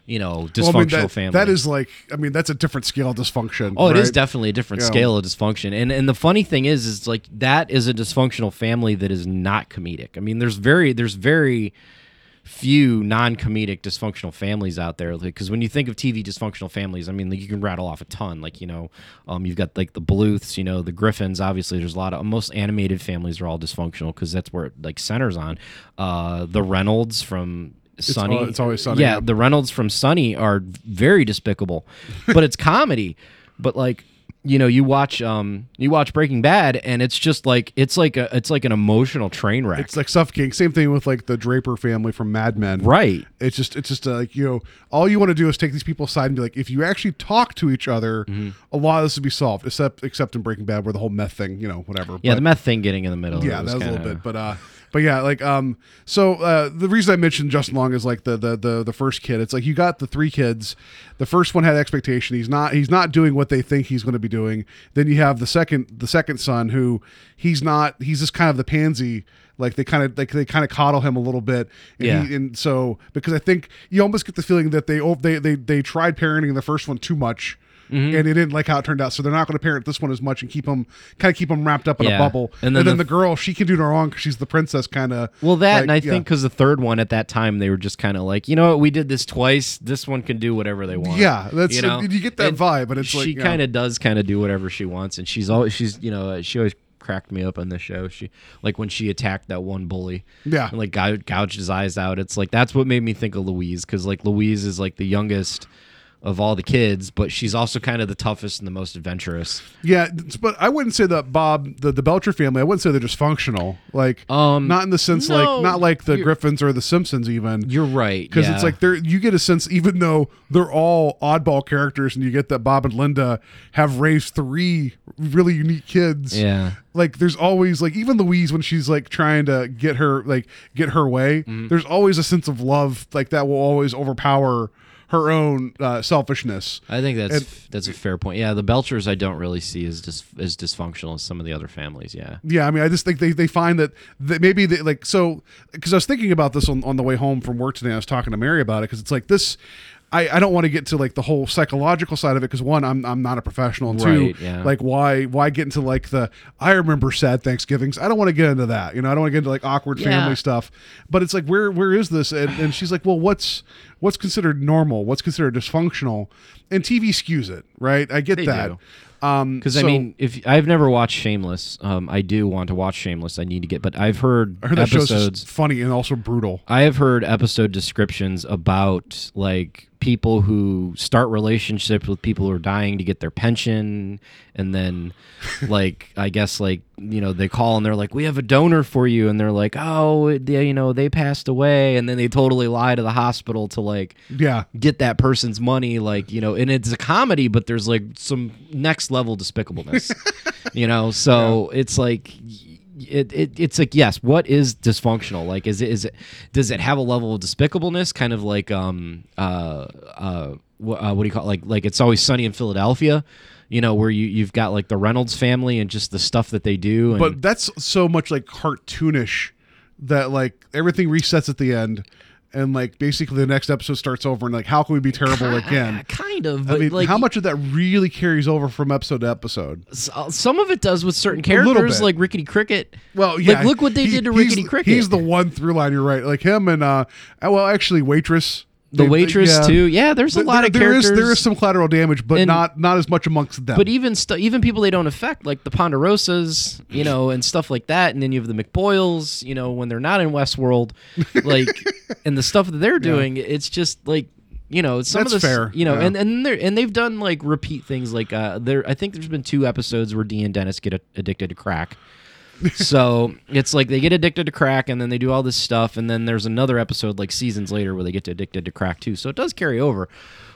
you know, dysfunctional Well, I mean, that, family. that is like, I mean, that's a different scale of dysfunction. Oh, it is definitely a different Yeah. scale of dysfunction. And and the funny thing is is like that is a dysfunctional family that is not comedic. I mean, there's very there's very few non-comedic dysfunctional families out there because when you think of tv dysfunctional families i mean like, you can rattle off a ton like you know um, you've got like the bluths you know the griffins obviously there's a lot of most animated families are all dysfunctional because that's where it like centers on uh, the reynolds from Sunny. al- it's always Sunny, yeah. the Reynolds from Sunny are very despicable, but it's comedy. But like, you know, you watch um you watch Breaking Bad, and it's just like it's like a it's like an emotional train wreck. It's like suffocating. Same thing with like the Draper family from Mad Men. right. It's just it's just uh, like you know all you want to do is take these people aside and be like if you actually talk to each other, Mm-hmm. a lot of this would be solved. Except except in Breaking Bad where the whole meth thing, you know, whatever. Yeah, But- the meth thing getting in the middle. yeah, of it that was a little bit, but uh, but yeah, like um, so uh, the reason I mentioned Justin Long is like the the the the first kid. It's like you got the three kids. The first one had expectation. He's not he's not doing what they think he's going to be doing. Then you have the second the second son who he's not he's just kind of the pansy. Like they kind of like they kind of coddle him a little bit, and, Yeah. he, and so because I think you almost get the feeling that they they they they tried parenting the first one too much, Mm-hmm. and it didn't like how it turned out. So they're not going to parent this one as much and keep them kind of keep them wrapped up in a bubble. And And then then, the- the, girl, she can do no wrong because she's the princess kind of. Well, that like, and I yeah. think because the third one at that time they were just kind of like, you know what, we did this twice. This one can do whatever they want. Yeah, that's- you know, you get that vibe, but it's she like, kind of does kind of do whatever she wants, and she's always she's you know she always cracked me up on the show. She like when she attacked that one bully. Yeah. and like gou- gouged his eyes out. It's like that's what made me think of Louise because like Louise is like the youngest of all the kids, but she's also kind of the toughest and the most adventurous. yeah, but I wouldn't say that Bob, the the Belcher family, I wouldn't say they're dysfunctional. Like, Um, not in the sense no, like not like the Griffins or the Simpsons even. You're right because yeah. it's like they're you get a sense even though they're all oddball characters and you get that Bob and Linda have raised three really unique kids. Yeah. Like there's always like even Louise when she's like trying to get her like get her way, Mm-hmm. there's always a sense of love like that will always overpower her own uh, selfishness. I think that's And- that's a fair point. Yeah, the Belchers I don't really see as dis- as dysfunctional as some of the other families. Yeah. Yeah, I mean, I just think they, they find that, maybe they like so because I was thinking about this on, on the way home from work today. I was talking to Mary about it because it's like this. I, I don't want to get to like the whole psychological side of it because one, I'm I'm not a professional, and two, Right, yeah. like why why get into like the I remember sad Thanksgivings. I don't want to get into that. You know, I don't want to get into like awkward Yeah. family stuff. But it's like where where is this? And, and she's like, well, what's what's considered normal? What's considered dysfunctional? And TV skews it, right? I get They that. do. Um, Because I mean, if I've never watched Shameless, um, I do want to watch Shameless. I need to get, but I've heard, I heard that show's episodes. funny and also brutal. I have heard episode descriptions about like people who start relationships with people who are dying to get their pension, and then like I guess like you know they call and they're like we have a donor for you, and they're like oh they, you know they passed away, and then they totally lie to the hospital to like Yeah. get that person's money like you know and it's a comedy but there's like some next level despicableness you know so it's like it, it it's like yes what is dysfunctional like is it is it does it have a level of despicableness kind of like um uh uh, uh what do you call it? like like it's always sunny in philadelphia you know where you you've got like the reynolds family and just the stuff that they do and but that's so much like cartoonish that like everything resets at the end and like basically the next episode starts over and like how can we be terrible again? kind of i but mean like how much of that really carries over from episode to episode? Uh, some of it does with certain characters like rickety cricket. Well yeah like look what they he- did to rickety cricket. he's the one through line you're right. Like him and uh uh, well actually waitress the They- waitress yeah. too yeah there's a There- lot of there is- characters there is some collateral damage but And- not not as much amongst them but even stu- even people they don't affect like the ponderosas you know and stuff like that and then you have the McPoyles you know when they're not in westworld like and the stuff that they're doing it's just like you know some That's of the fair, you know yeah. and and they and they've done like repeat things like uh there i think there's been two episodes where Dee and dennis get a- addicted to crack so it's like they get addicted to crack and then they do all this stuff and then there's another episode like seasons later where they get addicted to crack too so it does carry over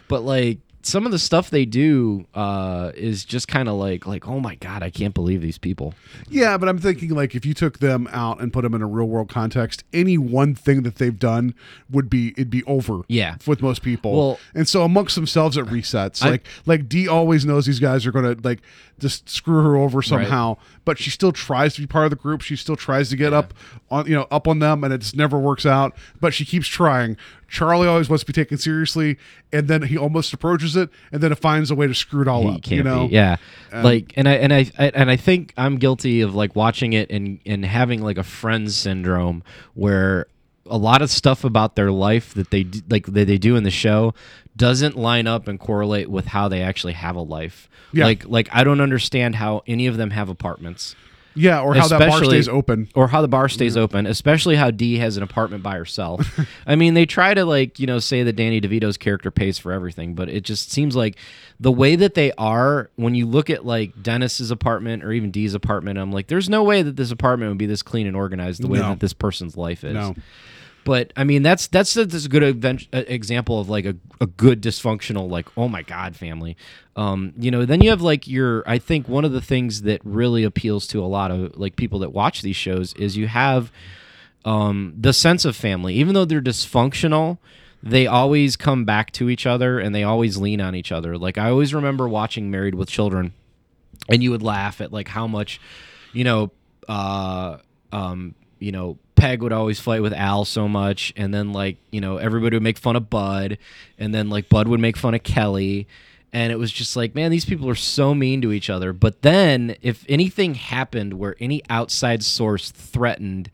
but like some of the stuff they do uh, is just kind of like like oh my god i can't believe these people Yeah, but I'm thinking like if you took them out and put them in a real world context, any one thing that they've done would be it'Dee be over. Yeah. with most people. Well- and so amongst themselves, it resets. I- like like d always knows these guys are gonna like just screw her over somehow, but she still tries to be part of the group. She still tries to get up on you know up on them, and it just never works out. But she keeps trying. Charlie always wants to be taken seriously, and then he almost approaches it, and then it finds a way to screw it all he up. you know? be yeah like and I and I, I and I think I'm guilty of like watching it and and having like a friends syndrome where a lot of stuff about their life that they like that they do in the show doesn't line up and correlate with how they actually have a life. Yeah. Like like I don't understand how any of them have apartments. Yeah, or how that bar stays open. or how the bar stays mm-hmm. open, especially how Dee has an apartment by herself. I mean, they try to like you know say that Danny DeVito's character pays for everything, but it just seems like the way that they are when you look at like Dennis's apartment or even Dee's apartment, I'm like, there's no way that this apartment would be this clean and organized the way No. that this person's life is. No. But I mean, that's that's a, that's a good uh, example of like a, a good dysfunctional like oh my god family. Um, you know, then you have like your I think one of the things that really appeals to a lot of like people that watch these shows is you have um, the sense of family. Even though they're dysfunctional, they always come back to each other and they always lean on each other. Like I always remember watching Married with Children, and you would laugh at like how much, you know, uh, um, you know, Peg would always fight with Al so much, and then like you know everybody would make fun of Bud, and then like Bud would make fun of Kelly. And it was just like, man, these people are so mean to each other. But then, if anything happened where any outside source threatened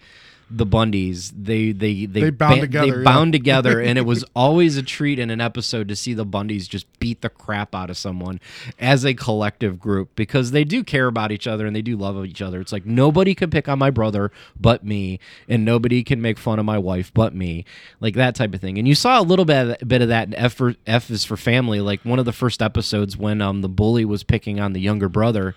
the Bundys, they they they, They bound ba- together, They yeah. bound together, and it was always a treat in an episode to see the Bundys just beat the crap out of someone as a collective group because they do care about each other and they do love each other. It's like nobody can pick on my brother but me, and nobody can make fun of my wife but me, like that type of thing. And you saw a little bit of, bit of that in F, for, F is for Family, like one of the first episodes when um the bully was picking on the younger brother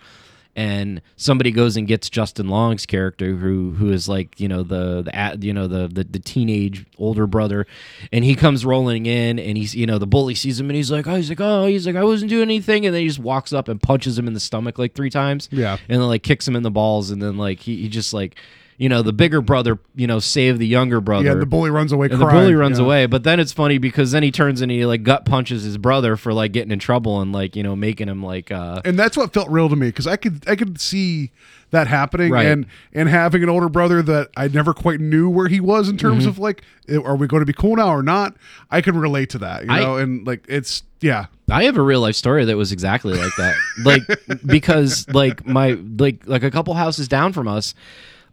and somebody goes and gets Justin Long's character, who who is like you know the the you know the, the the teenage older brother, and he comes rolling in, and he's you know the bully sees him, and he's like, oh, he's like, oh, he's like, I wasn't doing anything, and then he just walks up and punches him in the stomach like three times, Yeah. and then like kicks him in the balls, and then like he, he just like you know the bigger brother you know save the younger brother, Yeah, the bully runs away crying. the bully runs yeah. away. But then it's funny because then he turns and he like gut punches his brother for like getting in trouble and like you know making him like uh and that's what felt real to me because I could I could see that happening Right. and and having an older brother that I never quite knew where he was in terms Mm-hmm. of like eh, are we going to be cool now or not I can relate to that you I- know and like it's yeah I have a real life story that was exactly like that. like because like my like like a couple houses down from us,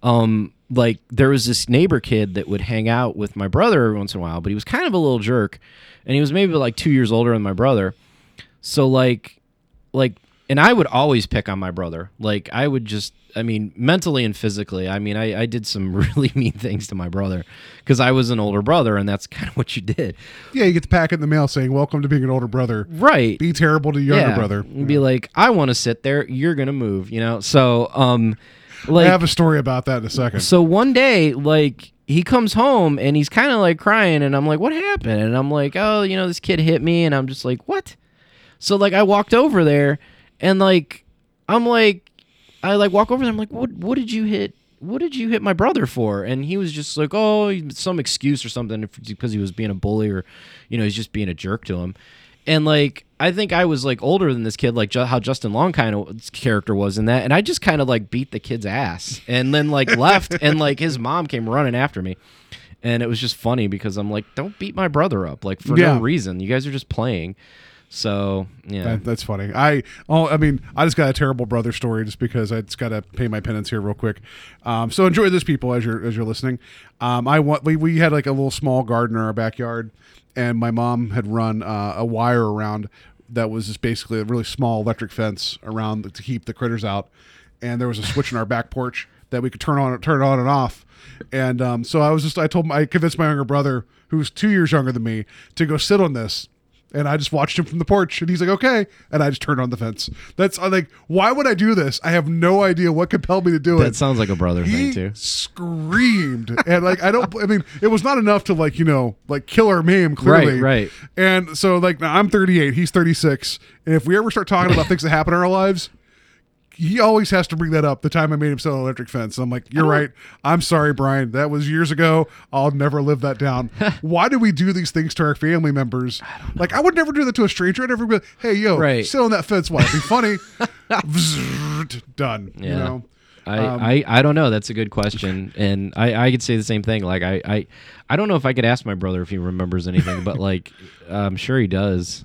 um like there was this neighbor kid that would hang out with my brother every once in a while, but he was kind of a little jerk and he was maybe like 2 years older than my brother. So like like and I would always pick on my brother. Like I would just I mean mentally and physically. I mean I I did some really mean things to my brother cuz I was an older brother and that's kind of what you did. yeah you get the packet in the mail saying welcome to being an older brother Right. be terrible to your younger brother And be like, I want to sit there. You're gonna move. You know. So, um, I have a story about that in a second so one day, like, he comes home and he's kind of like crying, and I'm like, what happened? And I'm like, oh, you know, this kid hit me, and I'm just like, what? So like, I walked over there, and like, I'm like, I like walk over there. I'm like, what? What did you hit? What did you hit my brother for? And he was just like, oh, some excuse or something because he was being a bully or, you know, he's just being a jerk to him. And like, I think I was like older than this kid, like ju- how Justin Long kind of character was in that. And I just kind of like beat the kid's ass and then like left. And like his mom came running after me. And it was just funny because I'm like, don't beat my brother up, like for Yeah. no reason. You guys are just playing. So yeah, That, that's funny. I oh, I mean, I just got a terrible brother story just because I just got to pay my penance here real quick. Um, so enjoy this, people, as you're as you're listening. Um, I want we we had like a little small garden in our backyard, and my mom had run uh, a wire around that was just basically a really small electric fence around to keep the critters out, and there was a switch in our back porch that we could turn on turn on and off. And um, so I was just I told I convinced my younger brother, who's two years younger than me, to go sit on this and I just watched him from the porch, and he's like, "Okay," and I just turned on the fence. That's I'm like, why would I do this? I have no idea what compelled me to do it. that sounds like a brother he thing too. screamed, and like I don't. I mean, it was not enough to like you know like kill or maim clearly. Right, right. And so like now I'm 38, he's 36, and if we ever start talking about things that happen in our lives. He always has to bring that up. The time I made him sell an electric fence, I'm like, "You're right. I'm sorry, Brian. That was years ago. I'll never live that down." Why do we do these things to our family members? like, I would never do that to a stranger. I'd never be like, "Hey, yo, Right. sit on that fence. Why? It'd be funny." Done. You Yeah. know. I, Um, I, I don't know. That's a good question, and I, I could say the same thing. Like I, I I don't know if I could ask my brother if he remembers anything, but like I'm sure he does.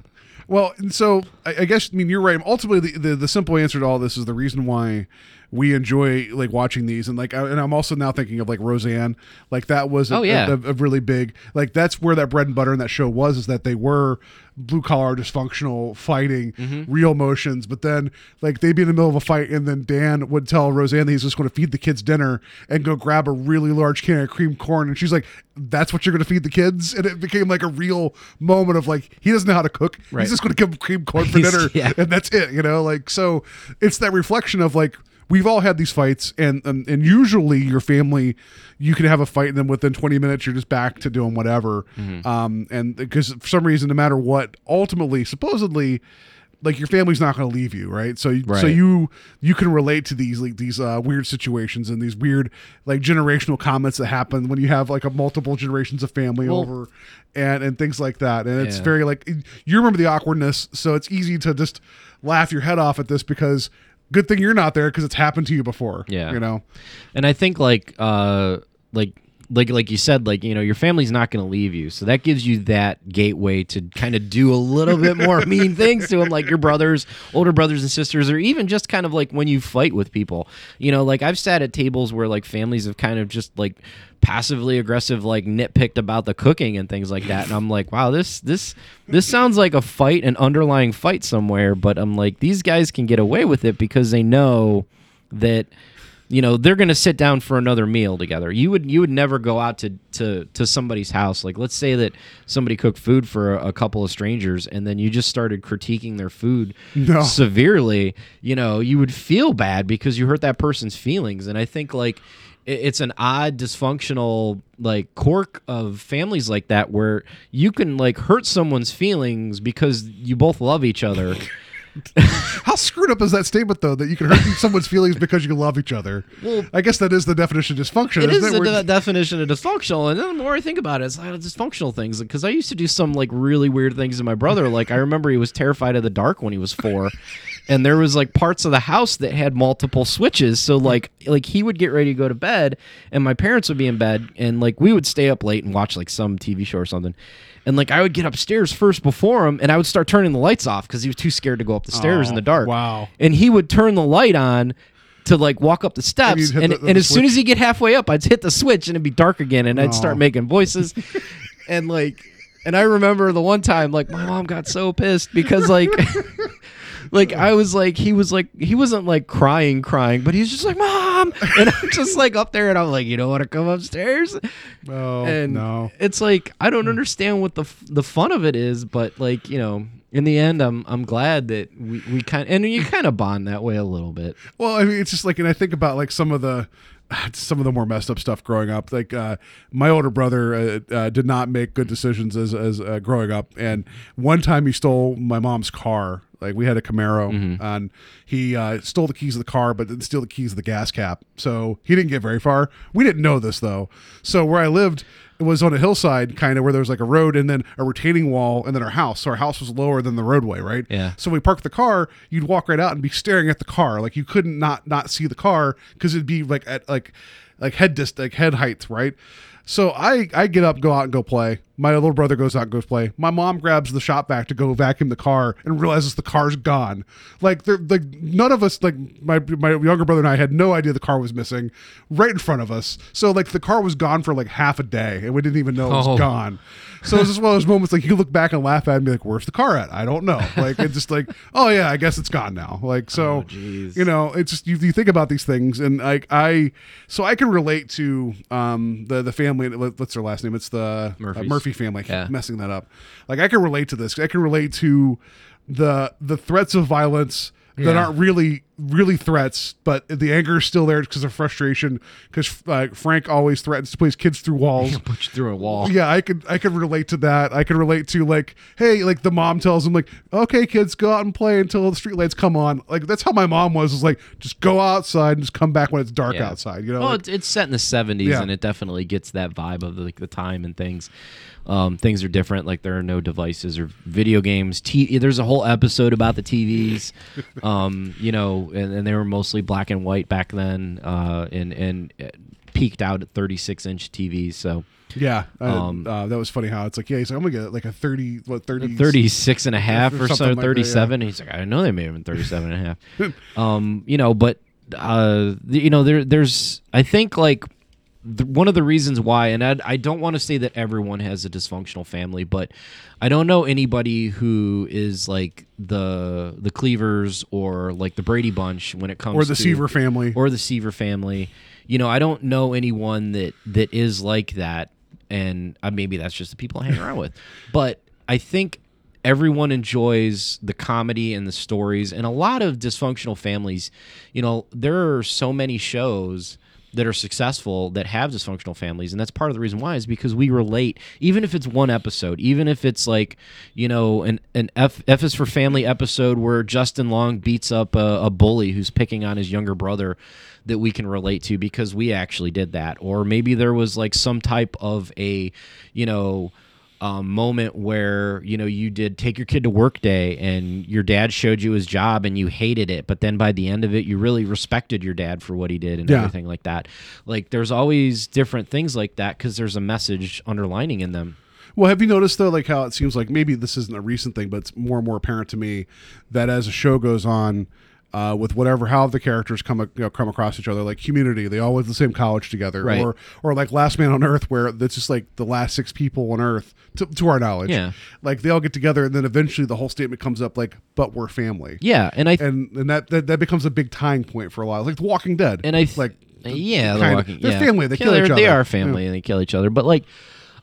Well, and so I, I guess I mean you're right. Ultimately, the, the the simple answer to all this is the reason why we enjoy like watching these and like I, and I'm also now thinking of like Roseanne like that was a, Oh, yeah. a, a really big like that's where that bread and butter in that show was is that they were blue collar dysfunctional fighting Mm-hmm. real emotions but then like they'd be in the middle of a fight and then Dan would tell Roseanne that he's just going to feed the kids dinner and go grab a really large can of cream corn and she's like that's what you're going to feed the kids and it became like a real moment of like he doesn't know how to cook Right. he's just going to give them cream corn for dinner yeah. and that's it you know like so it's that reflection of like we've all had these fights and, and and usually your family you can have a fight and then within 20 minutes you're just back to doing whatever Mm-hmm. um and because for some reason no matter what ultimately supposedly like your family's not going to leave you right so so you you can relate to these like these uh, weird situations and these weird like generational comments that happen when you have like a multiple generations of family Well- over and and things like that and it's Yeah. very like you remember the awkwardness so it's easy to just laugh your head off at this because good thing you're not there because it's happened to you before Yeah. you know and I think like uh like like like you said like you know your family's not going to leave you. So that gives you that gateway to kind of do a little bit more mean things to them like your brothers older brothers and sisters or even just kind of like when you fight with people. You know like i've sat at tables where like families have kind of just like passively aggressive like nitpicked about the cooking and things like that. And i'm like wow this this this sounds like a fight an underlying fight somewhere. But i'm like these guys can get away with it because they know that you know they're going to sit down for another meal together. You would you would never go out to to to somebody's house. Like let's say that somebody cooked food for a, a couple of strangers and then you just started critiquing their food No. severely you know you would feel bad because you hurt that person's feelings. And i think like it's an odd dysfunctional like quirk of families like that where you can like hurt someone's feelings because you both love each other how screwed up is that statement though that you can hurt someone's feelings because you love each other Well- i guess that is the definition of dysfunction It is the de- definition of dysfunctional, and then the more I think about it, it's like dysfunctional things. Because I used to do some like really weird things to my brother. Like I remember he was terrified of the dark when he was four, and there was like parts of the house that had multiple switches. So like like he would get ready to go to bed, and my parents would be in bed, and like we would stay up late and watch like some TV show or something. And like I would get upstairs first before him, and I would start turning the lights off because he was too scared to go up the stairs in Oh, the dark. wow. And he would turn the light on to like walk up the steps, and, the- the and as soon as he get halfway up, I'd hit the switch and it'd be dark again, and I'd start making voices, and like, and I remember the one time like my mom got so pissed because like. Like I was like he was like he wasn't like crying crying but he was just like mom! And I'm just like up there and I'm like you don't want to come upstairs? Oh and no. it's like I don't mm. understand what the f- the fun of it is, but like you know, in the end, I'm I'm glad that we, we kind and you kind of bond that way a little bit. Well, I mean, it's just like, and I think about like some of the, some of the more messed up stuff growing up. Like uh, my older brother uh, uh, did not make good decisions as as uh, growing up, and one time he stole my mom's car. Like we had a Camaro, and he uh, stole the keys of the car, but didn't steal the keys of the gas cap. So he didn't get very far. We didn't know this though. So where I lived. It was on a hillside, kind of where there was like a road and then a retaining wall, and then our house. So our house was lower than the roadway, right? Yeah. So we parked the car. You'd walk right out and be staring at the car, like you couldn't not not see the car because it'd be like at like like head dist like head height, right? So I I get up, go out and go play. My little brother goes out and goes play. My mom grabs the shop vac to go vacuum the car and realizes the car's gone. Like they're like none of us like my my younger brother and I had no idea the car was missing right in front of us. So like the car was gone for like half a day and we didn't even know it was Oh. gone. So it's just one of those moments like you look back and laugh at it and be like, "Where's the car at? I don't know." Like it's just like, "Oh yeah, I guess it's gone now." Like so, jeez. you know, it's just you, you think about these things and like I, so I can relate to um the the family. What's their last name? It's the uh, Murphys. Murphy family. I keep Yeah. messing that up. Like I can relate to this. I can relate to the the threats of violence that Yeah. aren't really really threats, but the anger is still there because of frustration. Because uh, Frank always threatens to put his kids through walls. Put you through a wall. Yeah, I could I could relate to that. I could relate to like, hey, like the mom tells him like, okay, kids, go out and play until the streetlights come on. Like that's how my mom was. Was like, just go outside and just come back when it's dark Yeah. outside. You know, Well, like- it's, it's set in the '70s, Yeah. and it definitely gets that vibe of like the time and things. Um, things are different. Like there are no devices or video games. T- there's a whole episode about the TVs. um, you know, and, and they were mostly black and white back then, uh, and and peaked out at 36 inch TVs. So yeah, um, uh, that was funny how it's like, yeah, he's like, I'm gonna get like a thirty, what 30, 36 and a half Or or so something like that, 37 he's like i know they made him in 37 and a half um you know but uh, you know, there there's I think like the, one of the reasons why, and I, I don't want to say that everyone has a dysfunctional family, but I don't know anybody who is like the the Cleavers or like the Brady Bunch when it comes to Or the to, Seaver family. or the Seaver family. You know, I don't know anyone that that is like that, and uh, maybe that's just the people I hang around with. But I think everyone enjoys the comedy and the stories, and a lot of dysfunctional families. You know, there are so many shows that are successful that have dysfunctional families and that's part of the reason why is because we relate even if it's one episode even if it's like you know an, an F, F is for family episode where justin long beats up a, a bully who's picking on his younger brother that we can relate to because we actually did that. Or maybe there was like some type of a you know um, moment where you know you did take your kid to work day and your dad showed you his job and you hated it but then by the end of it you really respected your dad for what he did and Yeah. everything like that like there's always different things like that because there's a message underlining in them Well, have you noticed though, like how it seems like maybe this isn't a recent thing, but it's more and more apparent to me that as a show goes on, uh, with whatever how the characters come you know, come across each other, like Community, they all went to the same college together, Right. or or like Last Man on Earth, where it's just like the last six people on Earth, to, to our knowledge, Yeah. like they all get together, and then eventually the whole statement comes up like, "But we're family." yeah and i and and that, that that becomes a big tying point for a while, like The Walking Dead, and I th- like yeah, kind they're of- walking. they're yeah. family, they kill they're- each They other. are family, and they kill each other. But like,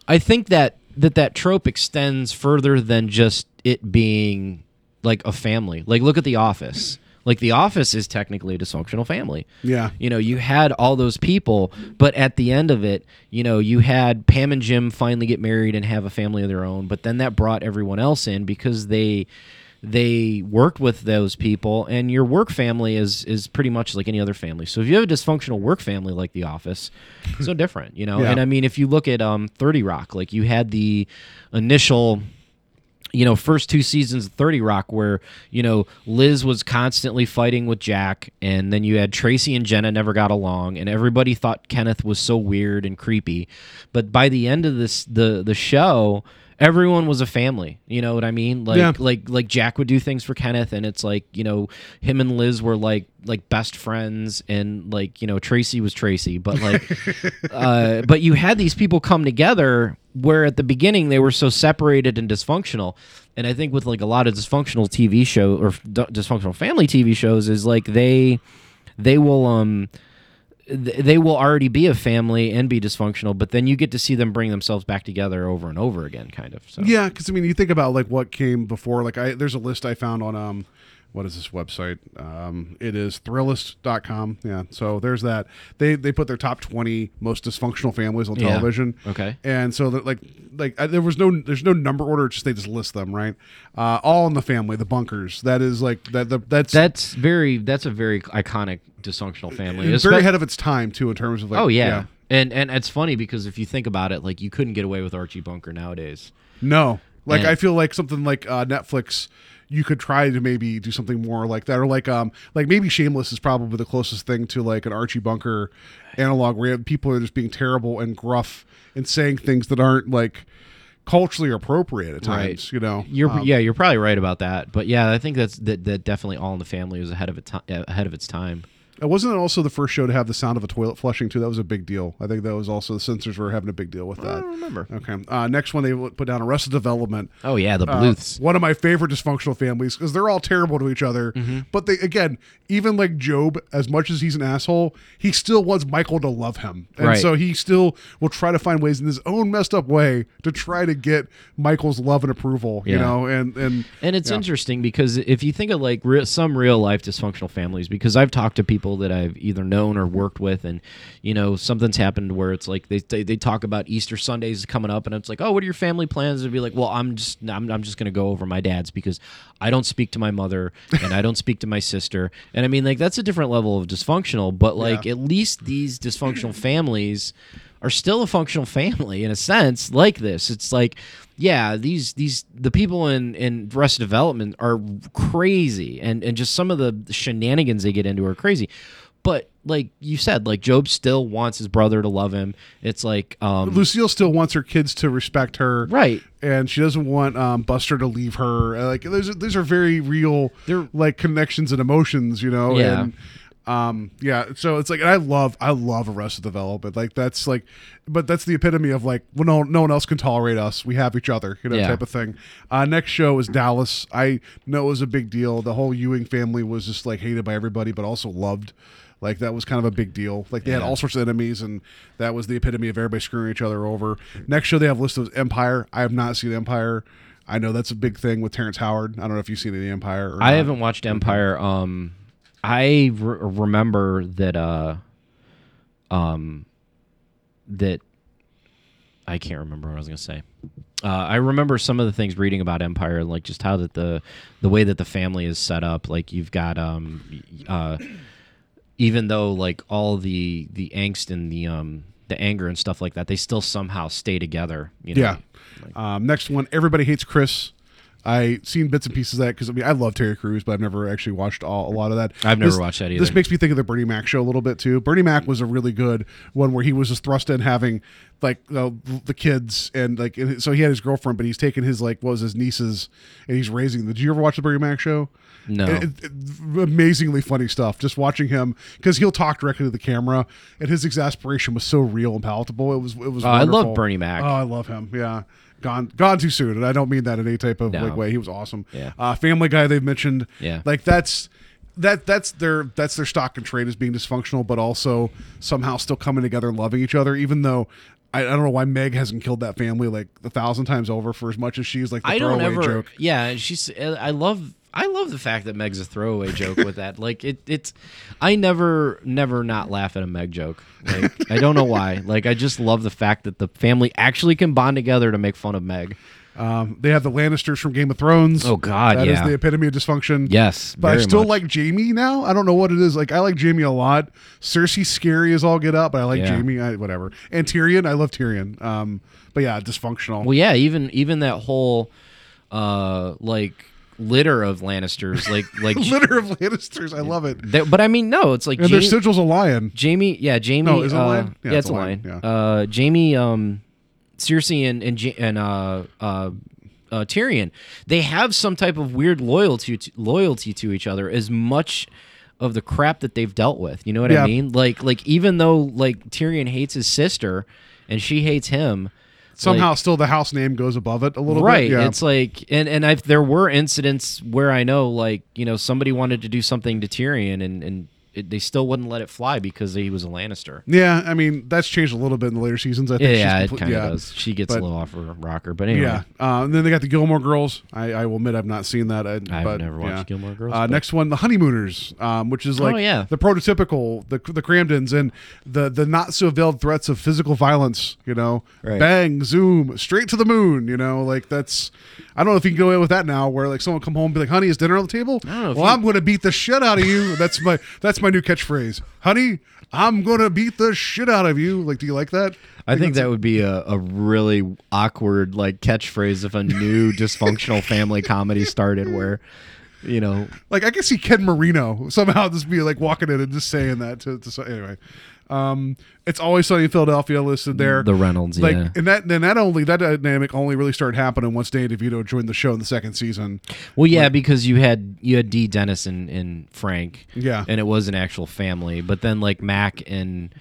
I think that that that trope extends further than just it being like a family. Like, look at The Office. Like, The Office is technically a dysfunctional family. Yeah. You know, you had all those people, but at the end of it, you know, you had Pam and Jim finally get married and have a family of their own. But then that brought everyone else in because they they worked with those people and your work family is is pretty much like any other family so if you have a dysfunctional work family like the office it's no different you know Yeah. and i mean if you look at um 30 rock like you had the initial you know, first two seasons of 30 Rock where, you know, Liz was constantly fighting with Jack, and then you had Tracy and Jenna never got along, and everybody thought Kenneth was so weird and creepy. But by the end of this the the show, everyone was a family. You know what I mean? Like Yeah. like like Jack would do things for Kenneth and it's like, you know, him and Liz were like like best friends and like, you know, Tracy was Tracy, but like uh but you had these people come together where at the beginning they were so separated and dysfunctional. And I think with like a lot of dysfunctional TV show or d- dysfunctional family TV shows is like they they will um th- they will already be a family and be dysfunctional, but then you get to see them bring themselves back together over and over again, kind of. So Yeah, because I mean, you think about like what came before. Like, I there's a list I found on um, what is this website? Um, it is Thrillist.com. Yeah, so there's that. They they put their top 20 most dysfunctional families on Yeah. television. Okay. and so that like like I, there was no there's no number order. Just they just list them right. Uh, all in the family, the bunkers. That is like that. The, that's that's very that's a very iconic dysfunctional family. it's very Espe- ahead of its time too in terms of like. oh yeah. And and it's funny because if you think about it, like you couldn't get away with Archie Bunker nowadays. No, like And- I feel like something like uh, Netflix, you could try to maybe do something more like that, or like um like maybe Shameless is probably the closest thing to like an Archie Bunker analog where people are just being terrible and gruff and saying things that aren't like culturally appropriate at times. You know, You're Um, yeah, you're probably right about that. But yeah, I think that's that, that definitely All in the Family was ahead of it ahead of its time. It wasn't it also the first show to have the sound of a toilet flushing too. That was a big deal. I think that was also the censors were having a big deal with that. I don't remember. Okay. Uh, next one they put down Arrested Development. Oh yeah, the Uh, Bluths. one of my favorite dysfunctional families because they're all terrible to each other. Mm-hmm. But they again, even like Gob, as much as he's an asshole, he still wants Michael to love him, and Right. so he still will try to find ways in his own messed up way to try to get Michael's love and approval. You know, and and And it's yeah. interesting because if you think of like re- some real life dysfunctional families, because I've talked to people that I've either known or worked with, and you know something's happened where it's like they they, they talk about Easter Sundays coming up, and it's like, oh, what are your family plans? And be like, well, I'm just I'm, I'm just gonna go over my dad's because I don't speak to my mother and I don't speak to my sister, and I mean like that's a different level of dysfunctional, but like Yeah. at least these dysfunctional families are still a functional family in a sense like this it's like yeah these these the people in in Arrested Development are crazy and and just some of the shenanigans they get into are crazy but like you said like Gob still wants his brother to love him it's like um Lucille still wants her kids to respect her, Right. And she doesn't want um, Buster to leave her. Like those, are- these are very real, They're- like connections and emotions, you know. Yeah. And Um, yeah, so it's like and I love I love Arrested Development. Like that's like, but that's the epitome of like, well, no no one else can tolerate us. We have each other, you know, Yeah. type of thing. Uh, next show is Dallas. I know it was a big deal. The whole Ewing family was just like hated by everybody, but also loved. Like that was kind of a big deal. Like they had all sorts of enemies, and that was the epitome of everybody screwing each other over. Next show they have list of Empire. I have not seen Empire. I know that's a big thing with Terrence Howard. I don't know if you've seen any Empire. Or I not. haven't watched Empire. Um, I re- remember that. Uh, um, that I can't remember what I was gonna say. Uh, I remember some of the things reading about Empire, like just how that the the way that the family is set up. Like you've got um, uh, even though like all the the angst and the um the anger and stuff like that, they still somehow stay together. You know? Yeah. Um, next one, everybody hates Chris. I seen bits and pieces of that because I mean I love Terry Crews, but I've never actually watched all, a lot of that. I've never This- watched that either. This makes me think of the Bernie Mac show a little bit too. Bernie Mac was a really good one where he was just thrust in having like uh, the kids and like and so he had his girlfriend, but he's taking his like what was his nieces and he's raising them. Did you ever watch the Bernie Mac show? No. It- it- it- amazingly funny stuff. Just watching him because he'll talk directly to the camera, and his exasperation was so real and palatable. It was it was. Oh, I love. Bernie Mac. Oh, I love him. Yeah, gone gone too soon, and I don't mean that in any type of No. like way. He was awesome. Yeah. Uh, Family Guy they've mentioned. Yeah. like that's. That that's their that's their stock and trade as being dysfunctional, but also somehow still coming together and loving each other. Even though I, I don't know why Meg hasn't killed that family like a thousand times over for as much as she's like the I don't ever. joke. Yeah, she's. I love. I love the fact that Meg's a throwaway joke with that. Like it. It's. I never, never not laugh at a Meg joke. Like I don't know why. Like I just love the fact that the family actually can bond together to make fun of Meg. Um, they have the Lannisters from Game of Thrones. Oh, God, that is yeah. the epitome of dysfunction. Yes, but I still much. like Jaime now. I don't know what it is. Like I like Jaime a lot. Cersei's scary as all get up, but I like Yeah. Jaime. I, whatever. And Tyrion, I love Tyrion. Um, but yeah, dysfunctional. Well, yeah. Even even that whole, uh, like litter of Lannisters. Like like. Litter of Lannisters. I love it. that- but I mean, no. It's like And their sigil's a lion. Jaime, yeah, Jaime. No, is it a uh, lion? Yeah, Yeah, it's, a lion. yeah. Uh, Jaime, um, Cersei, and and and uh, uh, uh, Tyrion, they have some type of weird loyalty to, loyalty to each other. As much of the crap that they've dealt with, you know what Yeah. I mean? Like like even though like Tyrion hates his sister and she hates him. Somehow, like- still the house name goes above it a little right bit. Yeah. it's like and and I've, there were incidents where i know like you know somebody wanted to do something to tyrion and and it, they still wouldn't let it fly because he was a lannister yeah, I mean that's changed a little bit in the later seasons. I think yeah, she's yeah it kind of yeah. does she gets But- a little off her rocker but anyway Yeah, uh, and then they got the Gilmore Girls. I, I will admit I've not seen that. I, I've but, never watched yeah. Gilmore Girls, Uh, next one, the Honeymooners, um, which is like Oh, yeah. the prototypical the the Kramdens and the the not so veiled threats of physical violence. You know, Right. bang, zoom, straight to the moon. You know, like that's. I don't know if you can go away with that now, where like someone come home and be like, "Honey, is dinner on the table?" well, you- I'm going to beat the shit out of you. that's my that's my new catchphrase. Honey, I'm going to beat the shit out of you. Like, do you like that? I think that would be a, a really awkward like catchphrase if a new dysfunctional family comedy started where you know Like I can see Ken Marino somehow just be like walking in and just saying that to, to anyway. Um, it's always sunny in Philadelphia listed there. The Reynolds, like, yeah. and that then that only that dynamic only really started happening once Danny DeVito joined the show in the second season. Well, yeah, because you had you had Dee. Dennis and, and Frank, Yeah. and it was an actual family. But then like Mac and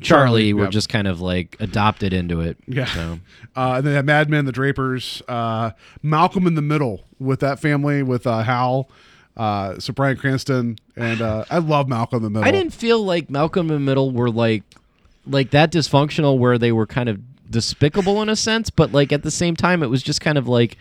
Charlie, Charlie, were yeah. just kind of like adopted into it. Yeah. So Uh, and then Mad Men, the Drapers, uh, Malcolm in the Middle with that family with uh, Hal, uh, so Bryan Cranston, and uh, I love Malcolm in the Middle. I didn't feel like Malcolm and Middle were like like that dysfunctional where they were kind of despicable in a sense, but like at the same time it was just kind of like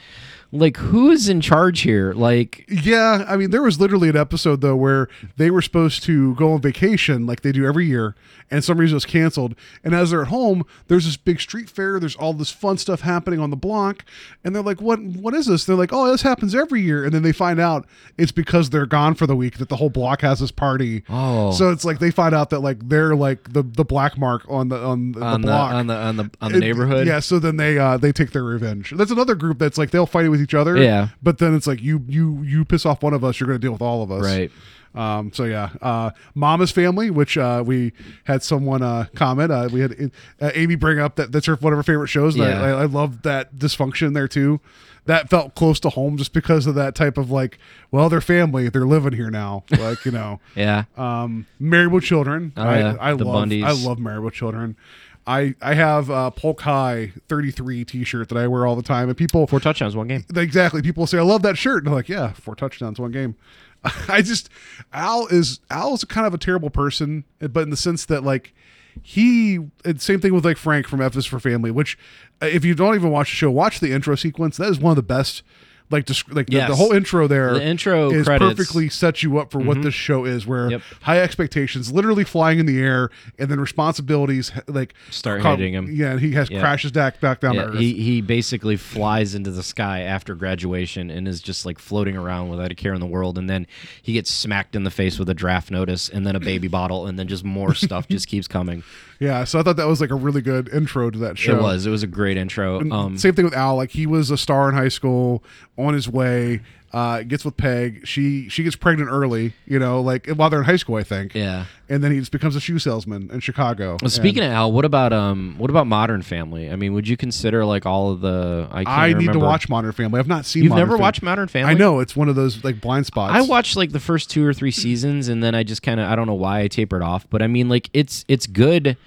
like who's in charge here? Like Yeah, I mean, there was literally an episode though where they were supposed to go on vacation like they do every year, and some reason it was canceled. And as they're at home, there's this big street fair. There's all this fun stuff happening on the block, and they're like, "What? What is this?" They're like, "Oh, this happens every year." And then they find out it's because they're gone for the week that the whole block has this party. Oh. so it's like they find out that like they're like the the black mark on the on the, on the the, block on the on the on the it- neighborhood. Yeah, so then they uh they take their revenge. That's another group that's like they'll fight with each other. Yeah. But then it's like you you you piss off one of us, you're gonna deal with all of us. Right. Um, so yeah, uh, Mama's Family, which uh, we had someone uh, comment. Uh, we had uh, Amy bring up that that's her one of her favorite shows. I- Yeah. I, I love that dysfunction there too. That felt close to home just because of that type of like, well, they're family, they're living here now, like you know. Yeah. Um, Married with Children. Oh, I, yeah. I The love. Bundys. I love Married with Children. I I have a Polk High 33 T-shirt that I wear all the time, and people Four touchdowns, one game. exactly people say I love that shirt, and I'm like, yeah, four touchdowns, one game. I just Al is Al is kind of a terrible person, but in the sense that like he and same thing with like Frank from F is for Family, which uh, if you don't even watch the show, watch the intro sequence. That is one of the best. Like, like the, the whole intro there, The intro is credits. Mm-hmm. perfectly sets you up for what this show is. Where Yep. high expectations, literally flying in the air, and then responsibilities like Start come- hitting him. Yeah, and he has Yeah. crashes back back down to Yeah, earth. he he basically flies into the sky after graduation and is just like floating around without a care in the world. And then he gets smacked in the face with a draft notice and then a baby bottle and then just more stuff just keeps coming. Yeah, so I thought that was like a really good intro to that show. It was it was a great intro. Um, Same thing with Al. Like he was a star in high school, on his way. Uh, gets with Peg. She she gets pregnant early. You know, like while they're in high school, I think. yeah. And then he just becomes a shoe salesman in Chicago. Well, speaking of Al, what about um what about Modern Family? I mean, would you consider like all of the I can't I need to watch Modern Family. I've not seen. You've Modern never Fam- watched Modern Family? I know it's one of those like blind spots. I watched like the first two or three seasons, and then I just kind of I don't know why I tapered off, but I mean like it's it's good,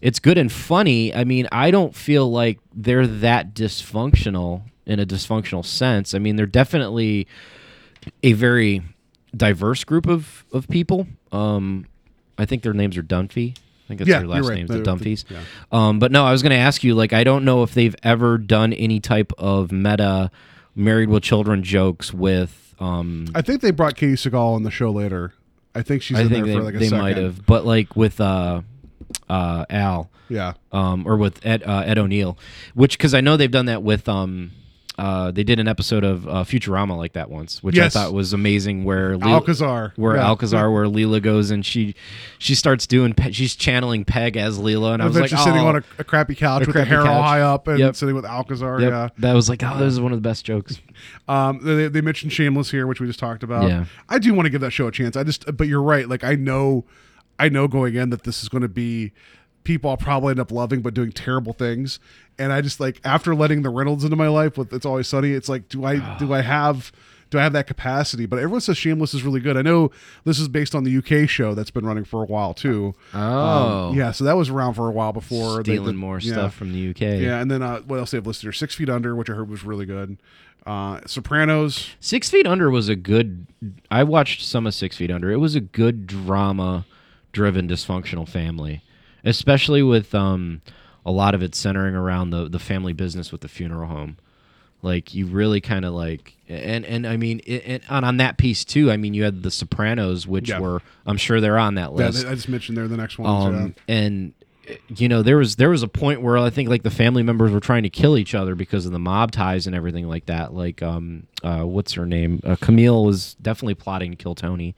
it's good and funny. I mean I don't feel like they're that dysfunctional in a dysfunctional sense. I mean they're definitely a very diverse group of of people. Um, I think their names are Dunphy. I think that's Yeah, their last right. names, the Dunphys. yeah. Um, but no, I was going to ask you. Like, I don't know if they've ever done any type of meta married with children jokes with. Um, I think they brought Katey Sagal on the show later. I think she's I in think there they, for like a they might have, but like with uh, uh, Al, Yeah. um, or with Ed uh, Ed O'Neill, which because I know they've done that with um, uh, they did an episode of uh, Futurama like that once, which Yes. I thought was amazing. Where Lil- Alcazar. where Yeah. Alcazar, where Leela goes and she she starts doing pe- she's channeling Peg as Leela, and I was But like, she's sitting "Oh." on a, a crappy couch A with the crappy hair all high up and Yep. sitting with Alcazar. Yep. Yeah. That was like, oh, this is one of the best jokes. Um, they, they mentioned Shameless here, which we just talked about. Yeah. I do want to give that show a chance. I just, but you're right. Like I know, I know going in that this is going to be people I'll probably end up loving, but doing terrible things. And I just like after letting the Reynolds into my life with It's Always Sunny, it's like, do I do I have do I have that capacity? But everyone says Shameless is really good. I know this is based on the UK show that's been running for a while too. Oh. Um, yeah. So that was around for a while before they- Stealing the- more yeah. stuff from the UK. Yeah, and then uh, what else they have listed here? Six Feet Under, which I heard was really good. Uh, Sopranos. Six Feet Under was a good. I watched some of Six Feet Under. It was a good drama-driven dysfunctional family, especially with um, a lot of it centering around the the family business with the funeral home. Like you really kind of like, and and I mean, it, and on on that piece too. I mean, you had the Sopranos, which Yeah. were I'm sure they're on that list. Yeah. I just mentioned they're the next ones. um, and uh, you know there was there was a point where I think like the family members were trying to kill each other because of the mob ties and everything like that. Like um, uh, what's her name? Uh, Camille was definitely plotting to kill Tony,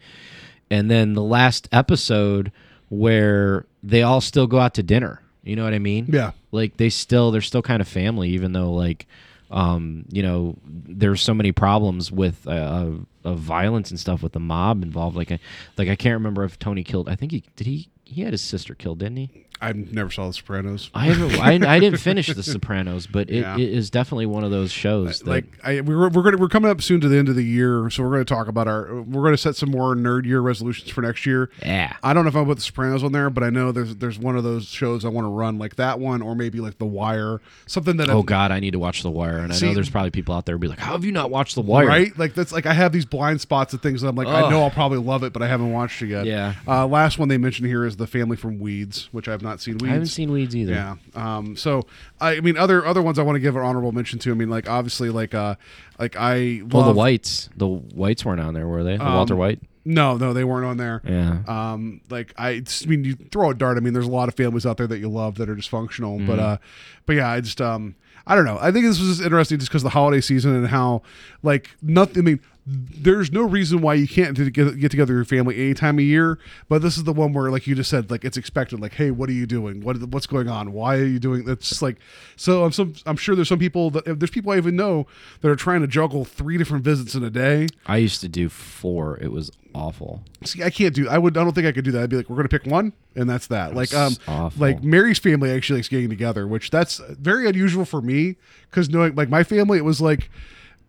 and then the last episode where they all still go out to dinner. You know what I mean? Yeah. Like they still they're still kind of family, even though like um, you know there's so many problems with uh, of violence and stuff with the mob involved. Like I like I can't remember if Tony killed. I think he did he he had his sister killed, didn't he? I never saw The Sopranos. I haven't. I, I didn't finish The Sopranos, but it, Yeah. it is definitely one of those shows. That, like I, we're we're gonna we're coming up soon to the end of the year, so we're gonna talk about our we're gonna set some more nerd year resolutions for next year. yeah, I don't know if I'm put The Sopranos on there, but I know there's there's one of those shows I want to run like that one, or maybe like The Wire, something that Oh I've- God, I need to watch The Wire, and I know there's probably people out there be like, "How have you not watched The Wire?" Right? Like that's like I have these blind spots of things that I'm like I know I'll probably love it, but I haven't watched it yet. Yeah. Uh, last one they mentioned here is the family from Weeds, which I've not seen. Weeds. I haven't seen Weeds either. Yeah. Um. So I, I mean, other other ones I want to give an honorable mention to. I mean, like obviously, like uh, like I Well, the Whites, the Whites weren't on there, were they? The Um, Walter White. No, no, they weren't on there. Yeah. Um, like I, I mean, you throw a dart. I mean, there's a lot of families out there that you love that are dysfunctional, but Mm-hmm. uh, but yeah, I just um, I don't know. I think this was interesting just because the holiday season and how like nothing. I mean, there's no reason why you can't get, get together your family any time of year. But this is the one where, like you just said, like it's expected. Like, hey, what are you doing? What what's going on? Why are you doing? That's like so. I'm some. I'm sure there's some people that there's people I even know that are trying to juggle three different visits in a day. I used to do four. It was awful. See, I can't do. I would. I don't think I could do that. I'd be like, we're going to pick one, and that's that. Like, um, awful. like Mary's family actually likes getting together, which that's very unusual for me because knowing like my family, it was like,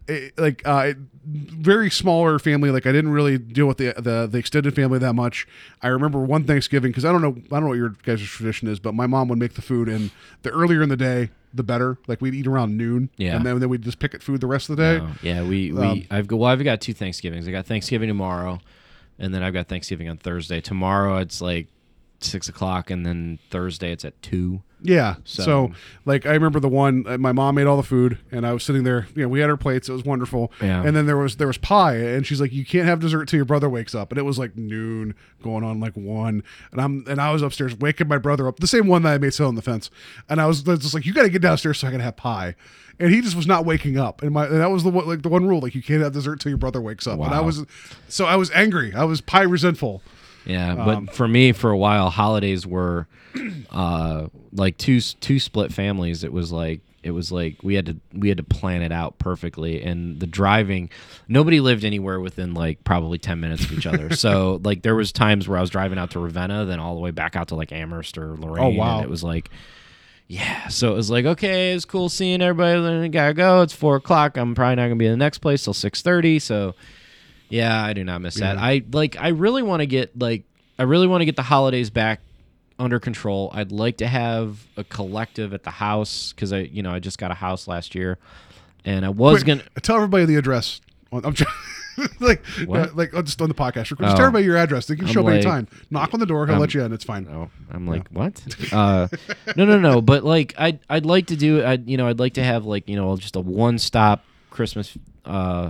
it, like uh, very smaller family. Like I didn't really deal with the the, the extended family that much. I remember one Thanksgiving because I don't know. I don't know what your guys' tradition is, but my mom would make the food, and the earlier in the day, the better. Like we'd eat around noon, Yeah. and then, then we'd just pick at food the rest of the day. No. Yeah, we, we Um, I've got well, I've got two Thanksgivings. I got Thanksgiving tomorrow, and then I've got Thanksgiving on Thursday. Tomorrow it's like six o'clock, and then Thursday it's at two. Yeah. So, So- like, I remember the one. Uh, my mom made all the food, and I was sitting there. You know, we had our plates. It was wonderful. Yeah. And then there was there was pie, and she's like, "You can't have dessert till your brother wakes up." And it was like noon, going on like one, and I'm and I was upstairs waking my brother up, the same one that I made sit on the fence, and I was just like, "You got to get downstairs so I can have pie." And he just was not waking up, and my and that was the one like the one rule, like you can't have dessert till your brother wakes up. And I was, so I was angry. I was pie resentful. Yeah, Um, but for me, for a while, holidays were uh, like two two split families. It was like it was like we had to we had to plan it out perfectly, and the driving, nobody lived anywhere within like probably ten minutes of each other. so like there was times where I was driving out to Ravenna, then all the way back out to like Amherst or Lorain. Oh wow. and it was like. Yeah, so it was like, okay, it's cool seeing everybody. Then I gotta go. It's four o'clock. I'm probably not gonna be in the next place till six thirty. So, yeah, I do not miss that. I like. I really want to get like. I really want to get the holidays back under control. I'd like to have a collective at the house because I, you know, I just got a house last year, and I was Quick, gonna. tell everybody the address. I'm trying, like, uh, like just on the podcast. Real quick. Just Oh. tell everybody your address. They can I'm show up like- anytime. Knock on the door. He'll I'm- let you in. It's fine. Oh, I'm like, what? Uh, no, no, no. But like, I'd I'd like to do. I you know, I'd like to have like you know just a one stop Christmas, uh,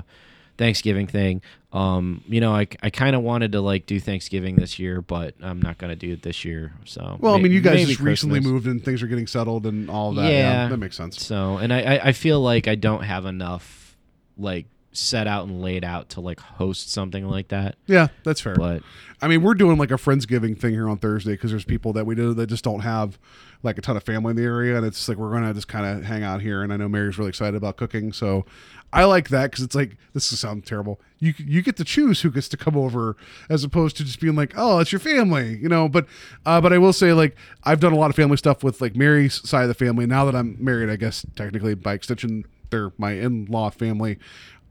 Thanksgiving thing. Um, you know, I, I kind of wanted to like do Thanksgiving this year, but I'm not gonna do it this year. So Well, I mean, you guys just recently moved and things are getting settled and all that. Yeah, that makes sense. So, and I, I, I feel like I don't have enough like set out and laid out to like host something like that. Yeah, that's fair. But I mean, we're doing like a friendsgiving thing here on Thursday because there's people that we do that just don't have like a ton of family in the area, and it's like we're gonna just kind of hang out here. And I know Mary's really excited about cooking, so I like that because it's like this will sound terrible. You you get to choose who gets to come over as opposed to just being like, oh, it's your family, you know. But uh, but I will say like I've done a lot of family stuff with like Mary's side of the family. Now that I'm married, I guess technically by extension they're my in-law family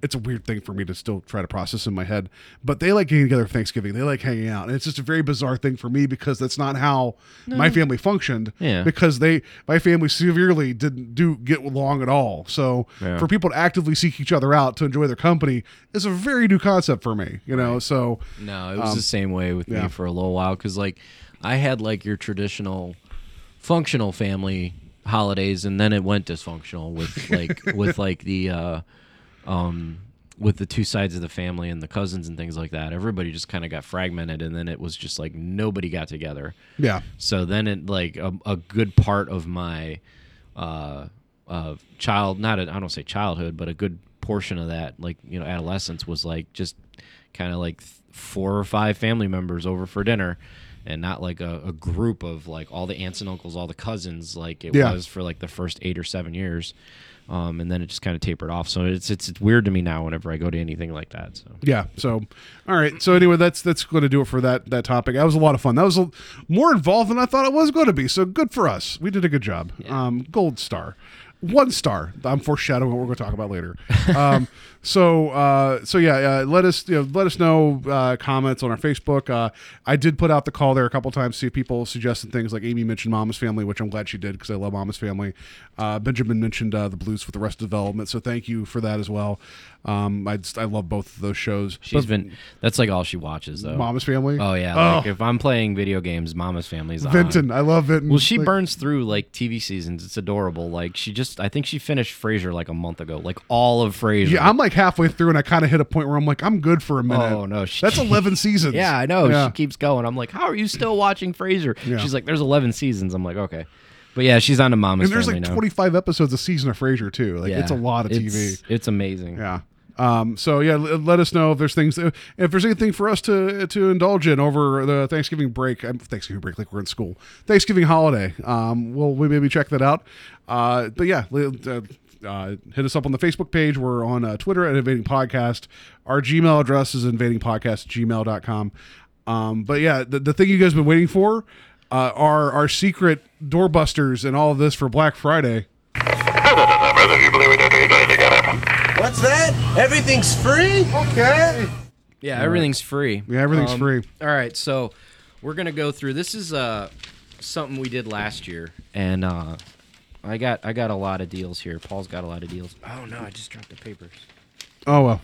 it's a weird thing for me to still try to process in my head. But they like getting together for Thanksgiving. They like hanging out. And it's just a very bizarre thing for me because that's not how my family functioned. Yeah. Because they my family severely didn't do get along at all. So Yeah. for people to actively seek each other out to enjoy their company is a very new concept for me. You know, so No, it was Um, the same way with yeah. me for a little while because like I had like your traditional functional family holidays and then it went dysfunctional with like with like the uh um with the two sides of the family and the cousins and things like that everybody just kind of got fragmented and then it was just like nobody got together yeah. so then it like a, a good part of my uh uh child not I I don't say childhood but a good portion of that like you know adolescence was like just kind of like th- four or five family members over for dinner and not like a, a group of like all the aunts and uncles all the cousins like it Yeah. was for like the first eight or seven years um and then it just kind of tapered off so it's, it's it's weird to me now whenever i go to anything like that so Yeah. So, all right. So anyway, that's that's going to do it for that that topic. That was a lot of fun. That was a, more involved than I thought it was going to be. So good for us. We did a good job. Um, gold star. One star. I'm foreshadowing what we're going to talk about later. Um, so, uh, so yeah, uh, let us you know, let us know uh, comments on our Facebook. Uh, I did put out the call there a couple times. See people suggested things like Amy mentioned Mama's Family, which I'm glad she did because I love Mama's Family. Uh, Benjamin mentioned uh, the Bluths from Arrested Development, so thank you for that as well. Um, I just, I love both of those shows. she's But been that's like all she watches though Mama's Family. oh yeah Oh, like if i'm playing video games mama's family's on. Vinton, I love Vinton. Well, she Like, burns through like TV seasons. It's adorable. Like she just, I think she finished Frasier like a month ago, like all of Frasier. Yeah, I'm like halfway through, and I kind of hit a point where I'm like, I'm good for a minute. Oh, no, she- that's 11 seasons. yeah, I know. Yeah. She keeps going. I'm like, how are you still watching Frasier? Yeah. She's like, there's 11 seasons. I'm like, okay, but yeah, she's on to Mama's and there's like now. 25 episodes a season of Frasier too. Like Yeah. it's a lot of TV. It's amazing. Yeah. Um, so yeah, l- let us know if there's things, if there's anything for us to to indulge in over the Thanksgiving break. um, Thanksgiving break, like we're in school. Thanksgiving holiday. Um, we'll we maybe check that out. Uh, but yeah, li- uh, hit us up on the Facebook page. We're on uh, Twitter at Invading Podcast. Our Gmail address is invadingpodcast gmail.com. Um, but yeah, the, the thing you guys have been waiting for uh, are our secret doorbusters and all of this for Black Friday. What's that? Everything's free? Okay. Yeah, everything's free. Yeah, everything's Um, free. All right, so we're gonna go through. This is uh something we did last year, and uh, I got I got a lot of deals here. Paul's got a lot of deals. Oh no, I just dropped the papers. Oh well,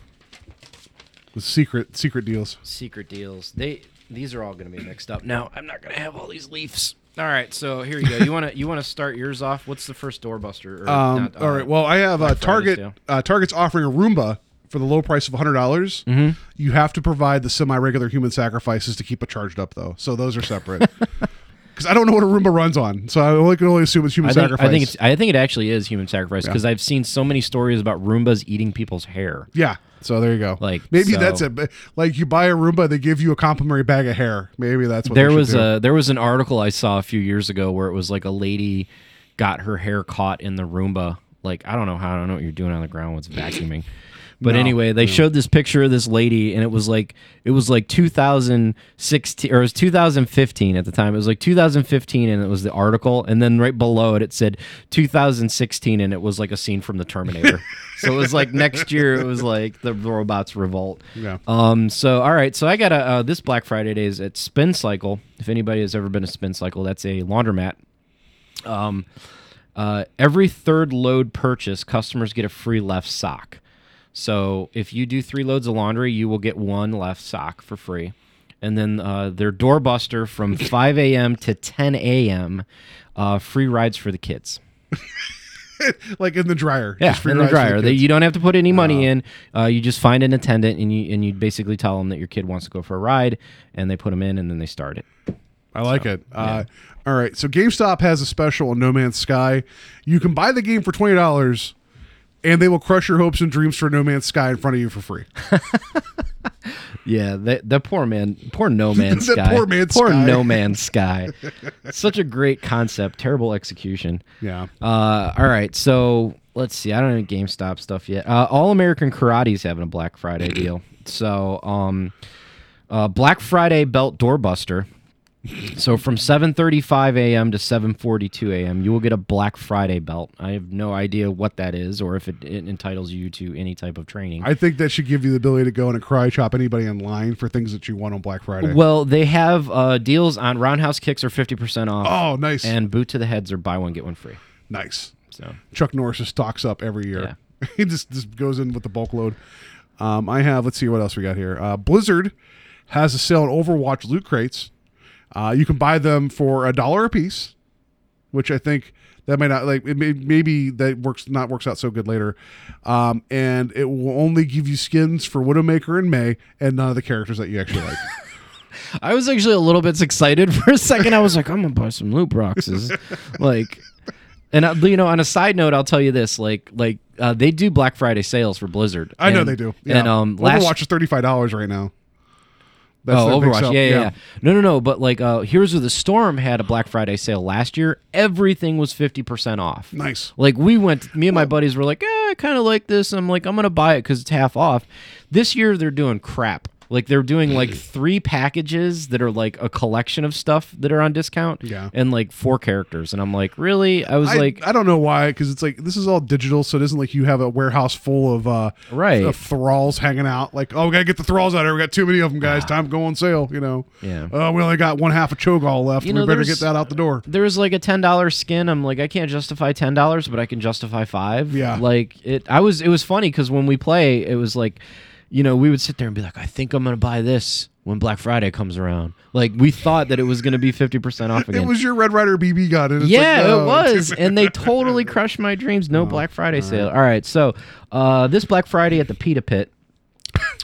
the secret secret deals. Secret deals. They these are all gonna be mixed up. Now I'm not gonna have all these leafs. All right, so here you go. You wanna you wanna start yours off? What's the first doorbuster? Or Um, not, uh, right. Well, I have uh, Target. Uh, Target's offering a Roomba for the low price of hundred dollars. Mm-hmm. You have to provide the semi-regular human sacrifices to keep it charged up, though. So those are separate. Because I don't know what a Roomba runs on, so I only can only assume it's human I think, sacrifice. I think it's I think it actually is human sacrifice because I've seen so many stories about Roombas eating people's hair. yeah. So there you go. Like, maybe so- that's it. But, Like you buy a Roomba, they give you a complimentary bag of hair. Maybe that's what there was do. a there was an article I saw a few years ago where it was like a lady got her hair caught in the Roomba. Like I don't know how I don't know what you're doing on the ground with vacuuming. But No, anyway, they showed this picture of this lady, and it was like it was like 2016 or it was 2015 at the time. It was like 2015, and it was the article, and then right below it it said 2016, and it was like a scene from the Terminator. so it was like next year, it was like the robots revolt. Yeah. Um. So all right. So I got a uh, this Black Friday days at Spin Cycle. If anybody has ever been to Spin Cycle, that's a laundromat. Um. Uh, every third load purchase, customers get a free left sock. So if you do three loads of laundry, you will get one left sock for free. And then uh, their doorbuster from 5 a.m. to 10 a.m. Uh, free rides for the kids. like in the dryer. Yeah, Just free in the dryer. Kids. you don't have to put any money in. Uh, you just find an attendant and you and you basically tell them that your kid wants to go for a ride, and they put them in, and then they start it. I like it. Uh, all right. So GameStop has a special on No Man's Sky. You can buy the game for twenty dollars, and they will crush your hopes and dreams for No Man's Sky in front of you for free. Yeah, that that poor man, poor no man's sky, poor man's poor sky. no man's sky. Such a great concept, terrible execution. Yeah. Uh, all right, so let's see. I don't know GameStop stuff yet. Uh, All American Karate's having a Black Friday deal. So, um, uh, Black Friday belt doorbuster. So from 7:35 a.m. to 7:42 a.m., you will get a Black Friday belt. I have no idea what that is, or if it, it entitles you to any type of training. I think that should give you the ability to go in and cry chop anybody in line for things that you want on Black Friday. Well, they have uh, deals on roundhouse kicks are 50% off. Oh, nice. And boot to the heads are buy one get one free. nice. So Chuck Norris just stocks up every year. he just, just goes in with the bulk load. Um, I have, let's see what else we got here. Uh, Blizzard has a sale on Overwatch loot crates. Uh, you can buy them for a dollar a piece, which I think that might not like it may, maybe that works not works out so good later. Um, and it will only give you skins for Widowmaker and Mei and none of the characters that you actually like. I was actually a little bit excited for a second. I was like, I'm gonna buy some loot boxes, like. And uh, you know, on a side note, I'll tell you this: like, like uh, they do Black Friday sales for Blizzard. I know they do. Yeah. And um, last Overwatch is thirty five dollars right now. Oh, Overwatch. Yeah, yeah, yeah. No, no, no. But like, uh, Heroes of the Storm had a Black Friday sale last year. Everything was fifty percent off. Nice. Like we went, me and my buddies were like, eh, I kind of like this. I'm like, I'm gonna buy it because it's half off. This year they're doing crap. Like they're doing like three packages that are like a collection of stuff that are on discount. Yeah. And like four characters, and I'm like, really? I was I, like, I don't know why, because it's like this is all digital, so it isn't like you have a warehouse full of uh Right. of thralls hanging out. Like, oh, we gotta get the thralls out here. We got too many of them, guys. Time to go on sale. You know. Yeah. Oh, we only got one half of Cho'Gall left. You we know, better get that out the door. there was like a ten dollar skin. I'm like, I can't justify ten dollars, but I can justify five. Yeah. Like it. I was. It was funny because when we play, it was like, you know, we would sit there and be like, I think I'm gonna buy this when Black Friday comes around. Like we thought that it was gonna be fifty percent off again. It was your Red Ryder BB gun. And it's yeah, like, no, it was, and they totally crushed my dreams. No Black Friday sale. All right, so uh, this Black Friday at the Pita Pit,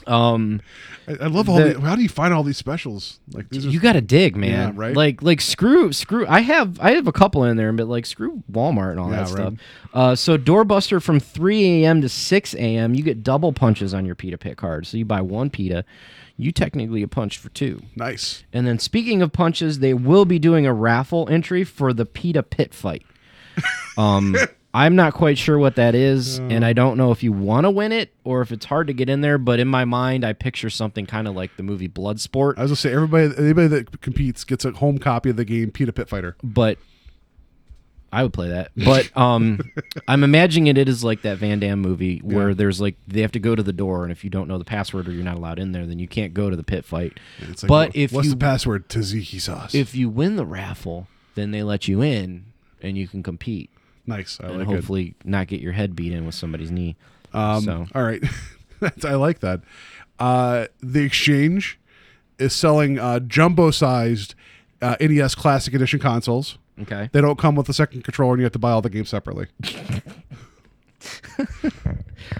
Um, I, I love all The- the. How do you find all these specials? Like these are- you got to dig, man. Yeah, right? Like like screw screw. I have I have a couple in there, but like screw Walmart and all Yeah, that right. stuff. Uh, so doorbuster from 3 a.m. to 6 a.m. You get double punches on your pita pit card. So you buy one pita, you technically get punched for two. nice. And then speaking of punches, they will be doing a raffle entry for the pita pit fight. Um, I'm not quite sure what that is, and I don't know if you want to win it or if it's hard to get in there. But in my mind, I picture something kind of like the movie Bloodsport. I was gonna say everybody, anybody that competes gets a home copy of the game Pita Pit Fighter. but I would play that. But um, I'm imagining it is like that Van Damme movie where Yeah. there's like they have to go to the door, and if you don't know the password or you're not allowed in there, then you can't go to the pit fight. It's like, but what- if what's you the password? to Tzatziki sauce. if you win the raffle, then they let you in and you can compete nice. I and like it. hopefully not get your head beat in with somebody's knee. Um, so All right, That's, I like that. Uh, the exchange is selling uh, jumbo-sized uh, NES Classic Edition consoles. okay. They don't come with a second controller, and you have to buy all the games separately.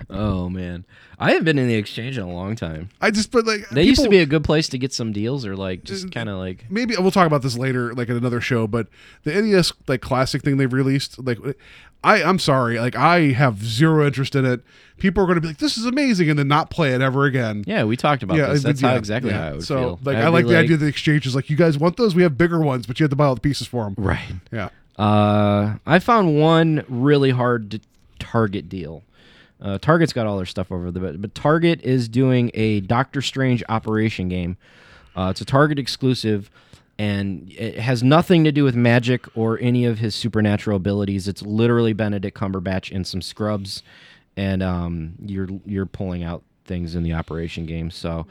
Oh man, I haven't been in the exchange in a long time. I just but like They used to be a good place to get some deals or like just kind of like maybe we'll talk about this later, like in another show. But the NES like classic thing they've released, like I I'm sorry, like I have zero interest in it. People are going to be like, "This is amazing," and then not play it ever again. yeah. We talked about Yeah, this. That's yeah, how exactly yeah. how I would so, feel. like, I'd I like the idea of the exchange is like, you guys want those? We have bigger ones, but you have to buy all the pieces for them. right. Yeah. Uh, I found one really hard to Target deal. Uh, Target's got all their stuff over there, but, but Target is doing a Doctor Strange Operation game. Uh, it's a Target exclusive, and it has nothing to do with magic or any of his supernatural abilities. It's literally Benedict Cumberbatch in some scrubs, and um, you're you're pulling out things in the Operation game. So,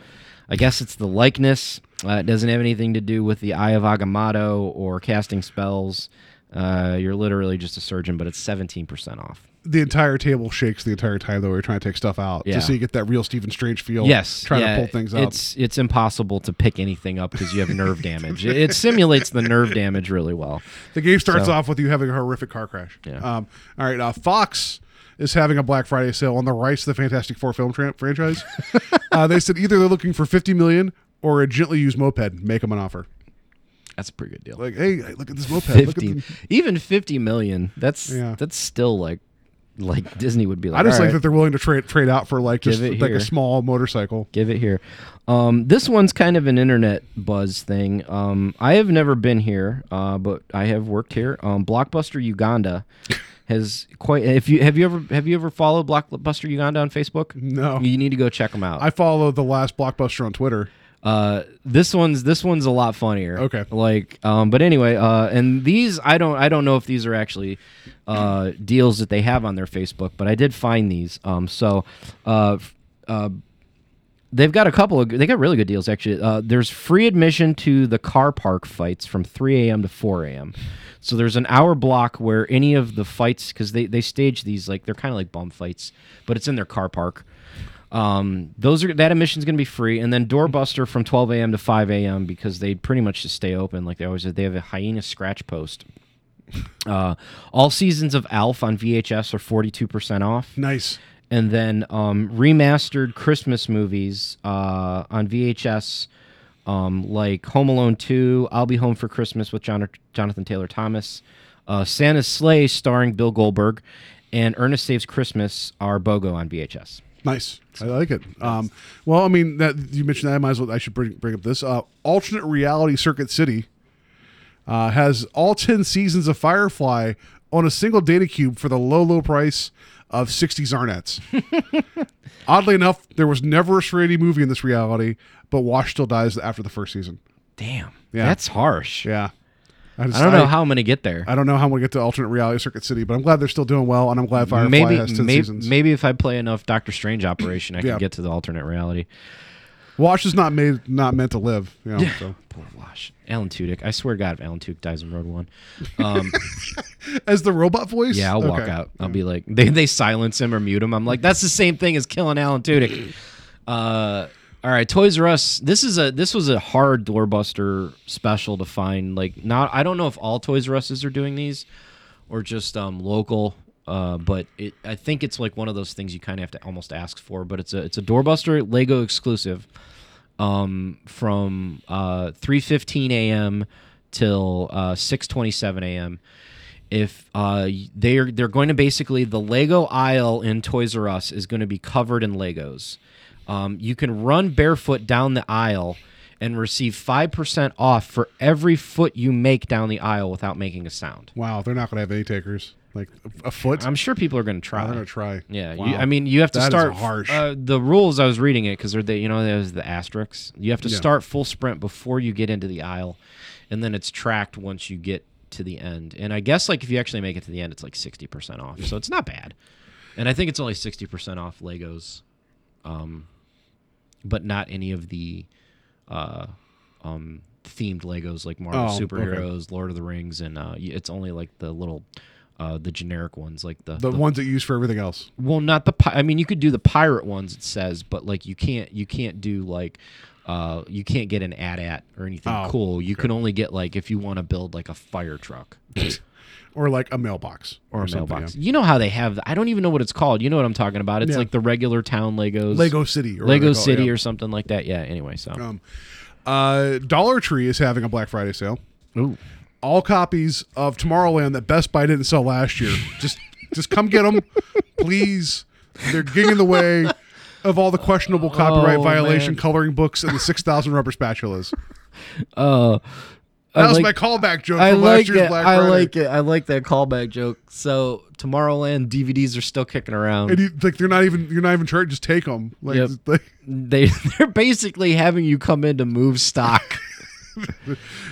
I guess it's the likeness. Uh, it doesn't have anything to do with the Eye of Agamotto or casting spells. Uh, you're literally just a surgeon, but it's 17% off. The entire table shakes the entire time though. We're trying to take stuff out, Yeah. just so you get that real Stephen Strange feel. Yes, trying yeah, to pull things out. It's it's impossible to pick anything up because you have nerve damage. It, it simulates the nerve damage really well. The game starts So- off with you having a horrific car crash. Yeah. Um, all right. Uh, Fox is having a Black Friday sale on the rights to the Fantastic Four film tra- franchise. uh, they said either they're looking for 50 million or a gently used moped. Make them an offer. That's a pretty good deal. Like, hey, look at this moped. Look at 50, even 50 million. That's Yeah. that's still like like Disney would be like. I just "All like right, that they're willing to trade trade out for like just like here. a small motorcycle. Give it here. Um, this one's kind of an internet buzz thing. Um, I have never been here, uh, but I have worked here. Um, Blockbuster Uganda has quite. If you have you ever have you ever followed Blockbuster Uganda on Facebook? No. You need to go check them out. I follow the last blockbuster on Twitter. Uh, this one's this one's a lot funnier. Okay. Like, um, but anyway, uh, and these I don't I don't know if these are actually uh deals that they have on their Facebook, but I did find these. Um, so, uh, uh, they've got a couple of they got really good deals actually. Uh, there's free admission to the car park fights from 3 a.m. to 4 a.m. So there's an hour block where any of the fights because they they stage these like they're kind of like bum fights, but it's in their car park. Um, those are that admission's going to be free, and then Doorbuster from 12 a.m. to 5 a.m. because they pretty much just stay open like they always. They have a hyena scratch post. Uh, all seasons of Alf on VHS are 42% off, Nice. and then um, remastered Christmas movies uh, on VHS, um, like Home Alone 2, I'll Be Home for Christmas with John- Jonathan Taylor Thomas, uh, Santa's Slay starring Bill Goldberg, and Ernest Saves Christmas are BOGO on VHS. Nice. I like it. Um, well, I mean, that you mentioned that. I might as well. I should bring bring up this uh, alternate reality Circuit City. Uh, has all ten seasons of Firefly on a single data cube for the low, low price of sixty Zarnets. Oddly enough, there was never a Serenity movie in this reality, but Wash still dies after the first season. Damn, Yeah. that's harsh. Yeah, just- I don't know how I'm gonna get there. I don't know how I'm gonna get to alternate reality Circuit City, but I'm glad they're still doing well, and I'm glad Firefly maybe has ten maybe, seasons. maybe if I play enough Doctor Strange Operation, I Yeah. can get to the alternate reality. Wash is not made, not meant to live. You know, so. Poor Wash. Alan Tudyk. I swear to God, if Alan Tudyk dies in Rogue One, um, As the robot voice, yeah, I'll walk Okay. out. I'll be like, they they silence him or mute him. I'm like, that's the same thing as killing Alan Tudyk. Uh, all right, Toys R Us. This is a this was a hard doorbuster special to find. Like, not I don't know if all Toys R Us's are doing these, or just um local uh, but it I think it's like one of those things you kind of have to almost ask for. But it's a it's a doorbuster Lego exclusive, um, from uh 3:15 a.m. till uh 6:27 a.m. If uh they're they're going to basically the Lego aisle in Toys R Us is going to be covered in Legos. Um, you can run barefoot down the aisle and receive five percent off for every foot you make down the aisle without making a sound. Wow, they're not going to have any takers. Like a, foot. I'm sure people are going to try. They're going to try. Yeah, Wow. you, I mean, you have to That start harsh. Uh, the rules. I was reading it because they're the you know there's the asterisks. You have to Yeah. start full sprint before you get into the aisle, and then it's tracked once you get to the end. And I guess like if you actually make it to the end, it's like sixty percent off. So it's not bad. And I think it's only sixty percent off Legos, um, but not any of the uh, um, themed Legos like Marvel Oh, okay. superheroes, Lord of the Rings, and uh, it's only like the little. Uh, the generic ones like the, the ones that you use for everything else. well, not the. Pi- I mean, you could do the pirate ones. It says, but like you can't. You can't do like. Uh, you can't get an AT-AT or anything Oh, cool. You can only get like if you want to build like a fire truck Or like a mailbox. or a something, mailbox. You know how they have. I don't even know what it's called. You know what I'm talking about? It's Yeah. like the regular town Legos, Lego City. Or Lego whatever they call it, City yeah. or something like that. Yeah. Anyway, so Um, Uh, Dollar Tree is having a Black Friday sale. Ooh. All copies of Tomorrowland that Best Buy didn't sell last year. just, just come get them, please. They're getting in the way of all the questionable copyright Oh, violation man. coloring books and the six thousand rubber spatulas. Uh, That I was like- my callback joke I like last year's it. Black I Friday. like it. I like that callback joke. So Tomorrowland DVDs are still kicking around. And you, like they're not even you're not even charged. Just take them. Like, Yep. like they they're basically having you come in to move stock.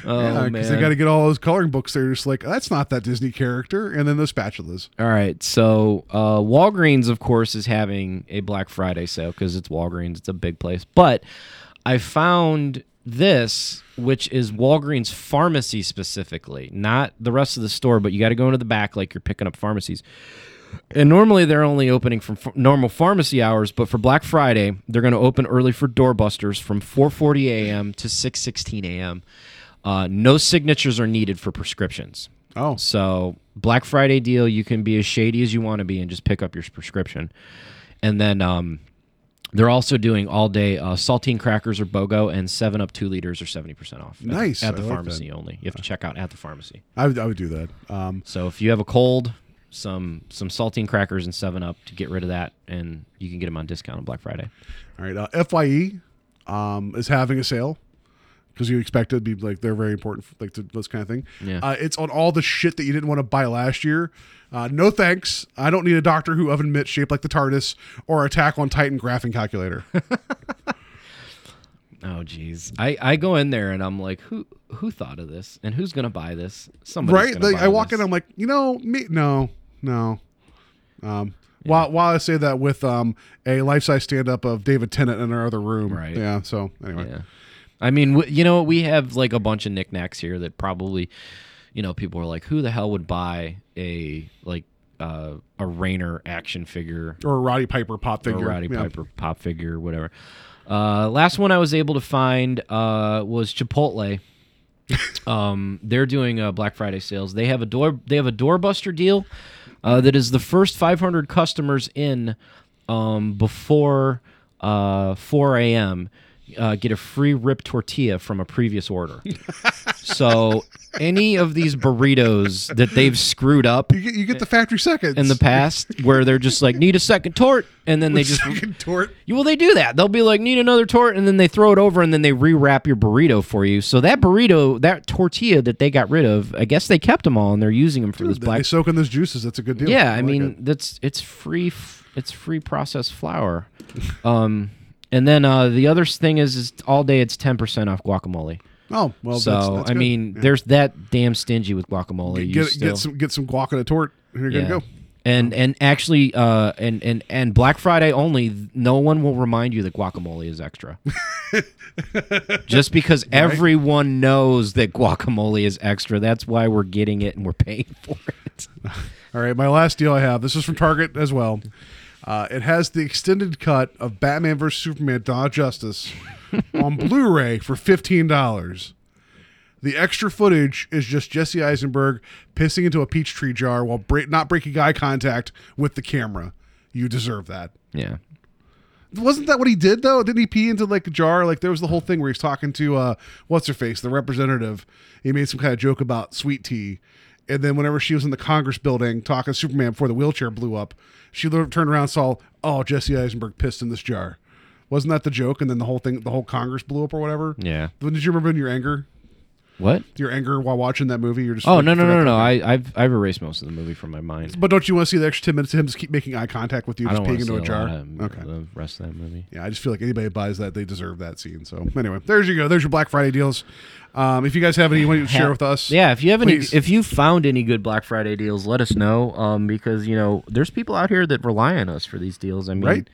oh yeah, man! they got to get all those coloring books. They're just like that's not that Disney character. And then the spatulas. All right, so uh, Walgreens, of course, is having a Black Friday sale because it's Walgreens. It's a big place. But I found this, which is Walgreens pharmacy specifically, not the rest of the store. But you got to go into the back like you're picking up pharmacies. And normally they're only opening from f- normal pharmacy hours, but for Black Friday they're going to open early for doorbusters from 4:40 a.m. to 6:16 a.m. Uh, no signatures are needed for prescriptions. Oh, So Black Friday deal, you can be as shady as you want to be and just pick up your prescription. And then um, they're also doing all day uh, saltine crackers or BOGO and Seven Up two liters or seventy percent off. at- Nice. at the I pharmacy that. only. You have to check out at the pharmacy. I would, I would do that. Um, So if you have a cold, some some saltine crackers and Seven Up to get rid of that, and you can get them on discount on Black Friday. all right. Uh, Fye um, is having a sale because you expect it to be like they're very important, for, like to, this kind of thing. Yeah. Uh, it's on all the shit that you didn't want to buy last year. Uh, no thanks. I don't need a Doctor Who oven mitt shaped like the TARDIS or Attack on Titan graphing calculator. Oh geez, I, I go in there and I'm like, who who thought of this and who's gonna buy this? Somebody's right? Like, buy I walk this. in, I'm like, you know, me, no, no. Um, while while I say that with um a life size stand up of David Tennant in our other room, Right. Yeah. So anyway, Yeah. I mean, w- you know, we have like a bunch of knickknacks here that probably, you know, people are like, who the hell would buy a like uh, a Rainer action figure or a Roddy Piper pop figure, or a Roddy Yeah. Piper pop figure whatever. Uh, last one I was able to find uh, was Chipotle. um, they're doing uh, Black Friday sales. They have a door. They have a doorbuster deal uh, that is the first 500 customers in um, before uh, 4 a.m. Uh, get a free rib tortilla from a previous order. so any of these burritos that they've screwed up You get, you get the factory seconds in the past, where they're just like need a second tort, and then they just second tort. you- well, they do that. They'll be like, need another tort, and then they throw it over, and then they rewrap your burrito for you. So that burrito, that tortilla that they got rid of, I guess they kept them all, and they're using them for this They black. soak in those juices. That's a good deal. Yeah, I, like mean it. that's it's free. It's free processed flour. um, and then uh, the other thing is, is all day it's ten percent off guacamole. oh well. so that's, that's I mean, Yeah. there's that damn stingy with guacamole. get get, still- get some get some guac and a tort. You're yeah. gonna go. And and actually, uh, and and and Black Friday only. No one will remind you that guacamole is extra. Just because everyone knows that guacamole is extra, that's why we're getting it and we're paying for it. All right, my last deal I have. This is from Target as well. Uh, it has the extended cut of Batman vs Superman: Dawn of Justice on Blu-ray for fifteen dollars. The extra footage is just Jesse Eisenberg pissing into a peach tree jar while break, not breaking eye contact with the camera. You deserve that. Yeah. Wasn't that what he did though? Didn't he pee into like a jar? Like there was the whole thing where he's talking to uh what's her face, the representative. He made some kind of joke about sweet tea. And then whenever she was in the Congress building talking to Superman before the wheelchair blew up, she turned around and saw, oh, Jesse Eisenberg pissed in this jar. Wasn't that the joke? And then the whole thing, the whole Congress blew up or whatever. Yeah. Did you remember in your anger? What? Your anger while watching that movie? You're just Oh like, no no no no! I, I've I've erased most of the movie from my mind. But don't you want to see the extra ten minutes of him just keep making eye contact with you, just peeing into a jar? of okay. the rest of that movie. Yeah, I just feel like anybody buys that, they deserve that scene. So anyway, there's you go. There's your Black Friday deals. Um, if you guys have any you want to share with us, Yeah, if you have any, please. if you found any good Black Friday deals, let us know. Um, because you know, there's people out here that rely on us for these deals. I mean, Right.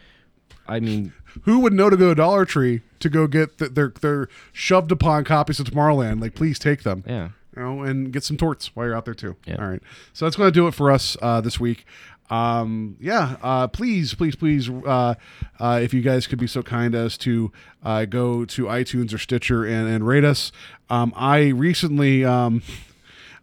I mean, who would know to go to Dollar Tree to go get th- their their shoved upon copies of Tomorrowland? Like, please take them. yeah. You know, and get some torts while you're out there too. Yeah. All right. So that's going to do it for us uh, this week. Um, yeah. Uh, please, please, please, uh, uh, if you guys could be so kind as to uh, go to iTunes or Stitcher and, and rate us. Um, I recently um,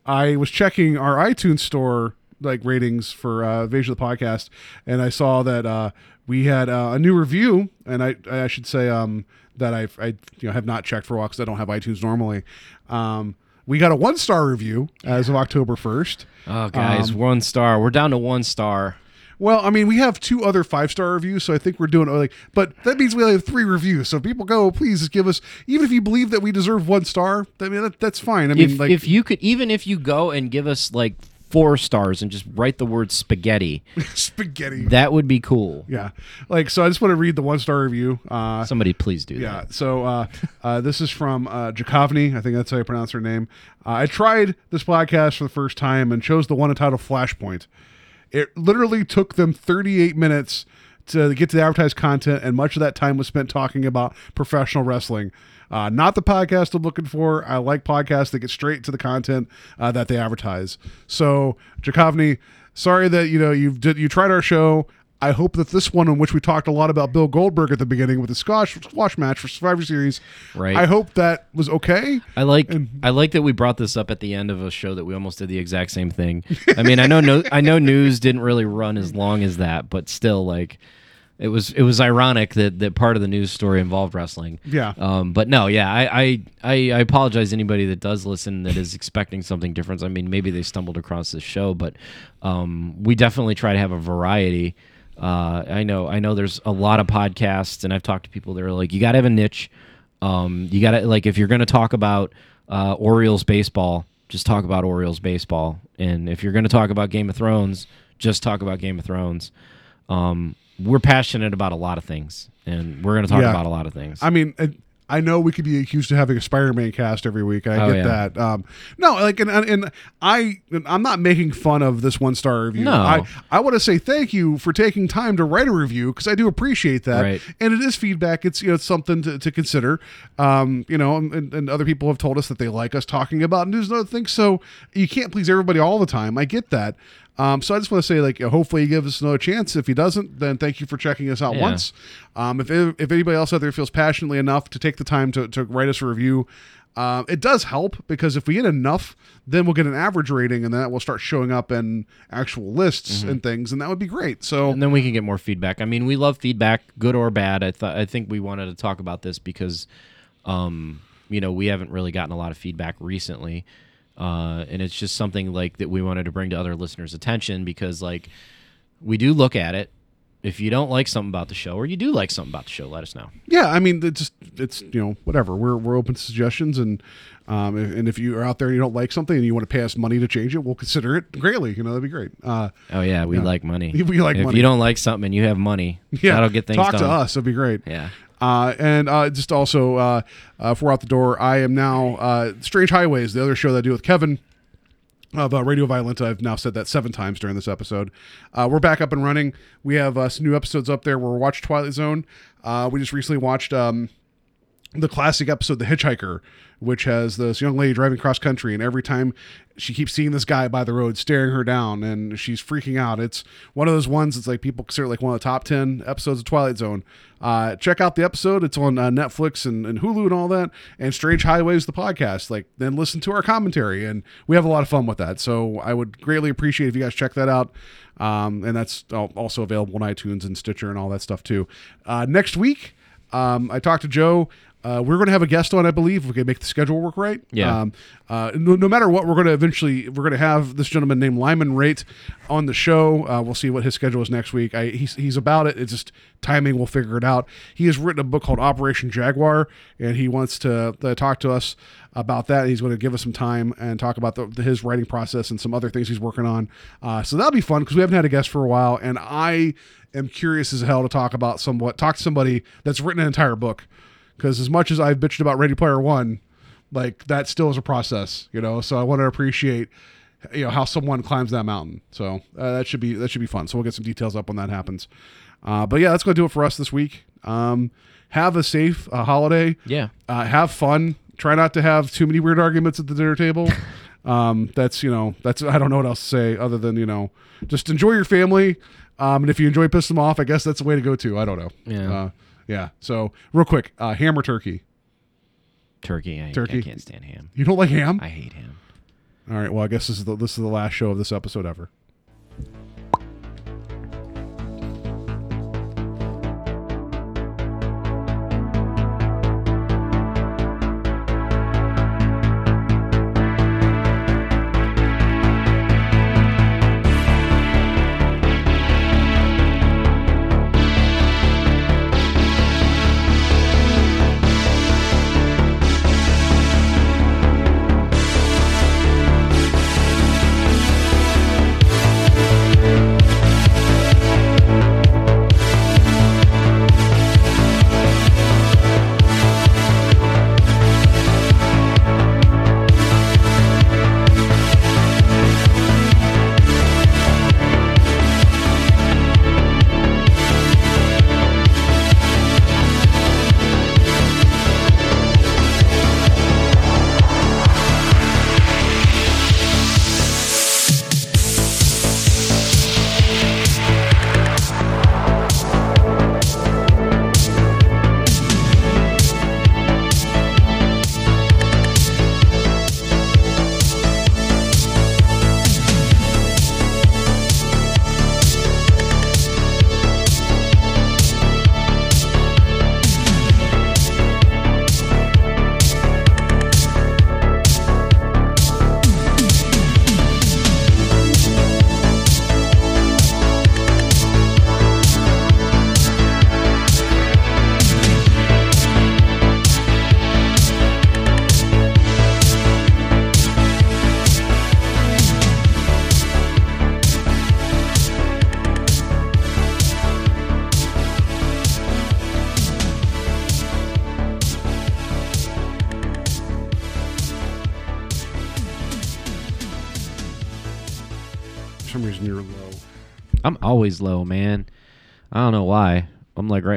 I was checking our iTunes store like ratings for uh, Invasion of the Podcast, and I saw that uh, we had uh, a new review, and I I should say um, that I've I you know have not checked for a while because I don't have iTunes normally. Um, we got a one star review as of October first. Oh, guys, Um, one star. We're down to one star. Well, I mean, we have two other five star reviews, so I think we're doing like, but that means we only have three reviews. So people go, please just give us, even if you believe that we deserve one star, I mean, that, that's fine. I mean, If like, if you could, even if you go and give us like four stars and just write the word spaghetti, spaghetti. that would be cool. Yeah. Like, so I just want to read the one star review. Uh, Somebody please do yeah. that. So uh, uh, this is from uh, Jakovny. I think that's how you pronounce her name. Uh, I tried this podcast for the first time and chose the one entitled Flashpoint. It literally took them 38 minutes to get to the advertised content, and much of that time was spent talking about professional wrestling. Uh, not the podcast I'm looking for. I like podcasts that get straight to the content uh, that they advertise. So, Jakovny, sorry that you know you've did you tried our show. I hope that this one, in which we talked a lot about Bill Goldberg at the beginning with the squash squash match for Survivor Series, Right. I hope that was okay. I like And- I like that we brought this up at the end of a show that we almost did the exact same thing. I mean, I know no, I know news didn't really run as long as that, but still, like it was it was ironic that that part of the news story involved wrestling. Yeah. Um. But no. Yeah. I I I, I apologize to anybody that does listen that is expecting something different. I mean, maybe they stumbled across this show, but um, we definitely try to have a variety. Uh, I know I know there's a lot of podcasts, and I've talked to people that are like, you got to have a niche. Um, you got to like if you're going to talk about uh, Orioles baseball, just talk about Orioles baseball, and if you're going to talk about Game of Thrones, just talk about Game of Thrones. Um, we're passionate about a lot of things, and we're going to talk Yeah. about a lot of things. I mean, I- know we could be accused of having a Spider-Man cast every week. I Oh, get yeah. that. Um, no, like, and, and, and I, I'm not making fun of this one star review. No. I, I want to say thank you for taking time to write a review because I do appreciate that. Right. And it is feedback. It's you know it's something to, to consider. Um, you know, and, and other people have told us that they like us talking about news and other things. So you can't please everybody all the time. I get that. Um, so I just want to say, like, hopefully he gives us another chance. If he doesn't, then thank you for checking us out Yeah. once. Um, if if anybody else out there feels passionately enough to take the time to, to write us a review, uh, it does help because if we get enough, then we'll get an average rating, and then that will start showing up in actual lists and things, and that would be great. So and then we can get more feedback. I mean, we love feedback, good or bad. I thought I think we wanted to talk about this because, um, you know, we haven't really gotten a lot of feedback recently, uh, and it's just something like that we wanted to bring to other listeners' attention because, like, we do look at it. If you don't like something about the show, or you do like something about the show, let us know. yeah, I mean, it's just it's you know whatever. We're we're open to suggestions, and um, if, and if you are out there and you don't like something and you want to pay us money to change it, we'll consider it greatly. You know, that'd be great. Uh, Oh yeah, we Yeah. like money. We like if money. you don't like something and you have money, yeah, that'll get things talk done. to us. That'd be great. Yeah. Uh, and uh, just also, uh, uh, if we're out the door, I am now uh, Strange Highways, the other show that I do with Kevin of uh, Radio Violent. I've now said that seven times during this episode. Uh, we're back up and running. We have uh, some new episodes up there where we watch Twilight Zone. Uh, we just recently watched um, the classic episode, The Hitchhiker, which has this young lady driving cross country, and every time she keeps seeing this guy by the road staring her down, and she's freaking out. It's one of those ones that's like people consider like one of the top 10 episodes of Twilight Zone. Uh, check out the episode. It's on uh, Netflix and, and Hulu and all that, and Strange Highways, the podcast. Like, then listen to our commentary, and we have a lot of fun with that. So I would greatly appreciate if you guys check that out. Um, and that's also available on iTunes and Stitcher and all that stuff too. Uh, next week, um, I talked to Joe. Uh, we're going to have a guest on, I believe. if We can make the schedule work right. Yeah. Um, uh, no, no matter what, we're going to eventually we're going to have this gentleman named Lyman Rate on the show. Uh, we'll see what his schedule is next week. I, he's he's about it. It's just timing. We'll figure it out. He has written a book called Operation Jaguar, and he wants to, talk to us about that. He's going to give us some time and talk about the, the, his writing process and some other things he's working on. Uh, so that'll be fun because we haven't had a guest for a while, and I am curious as hell to talk about somewhat talk to somebody that's written an entire book because as much as I've bitched about Ready Player One, like that still is a process, you know. So I want to appreciate, you know, how someone climbs that mountain. So uh, that should be that should be fun. So we'll get some details up when that happens. Uh, but yeah, that's going to do it for us this week. Um, have a safe uh, holiday. Yeah. Uh, have fun. Try not to have too many weird arguments at the dinner table. Um, that's you know that's I don't know what else to say other than you know just enjoy your family. Um, and if you enjoy pissing them off, I guess that's the way to go too. I don't know. Yeah. Yeah. So real quick, uh, ham or turkey? Turkey. I, Turkey. I can't stand ham. You don't like ham? I hate ham. All right. Well, I guess this is the this is the last show of this episode ever.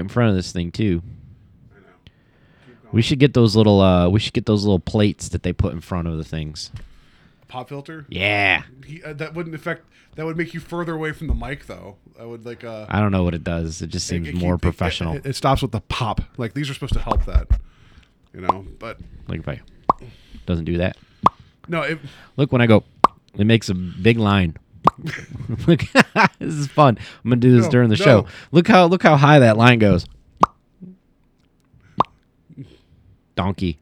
In front of this thing too. We should get those little uh we should get those little plates that they put in front of the things. Pop filter. Yeah. He, uh, that wouldn't affect. That would make you further away from the mic, though. I would like. Uh, I don't know what it does. It just seems it- it more keep- professional. It, it stops with the pop. Like these are supposed to help that. You know, but like if I doesn't do that. no. It, Look when I go it makes a big line. Look this is fun. I'm gonna do this No, during the no. show. Look how look how high that line goes. Donkey.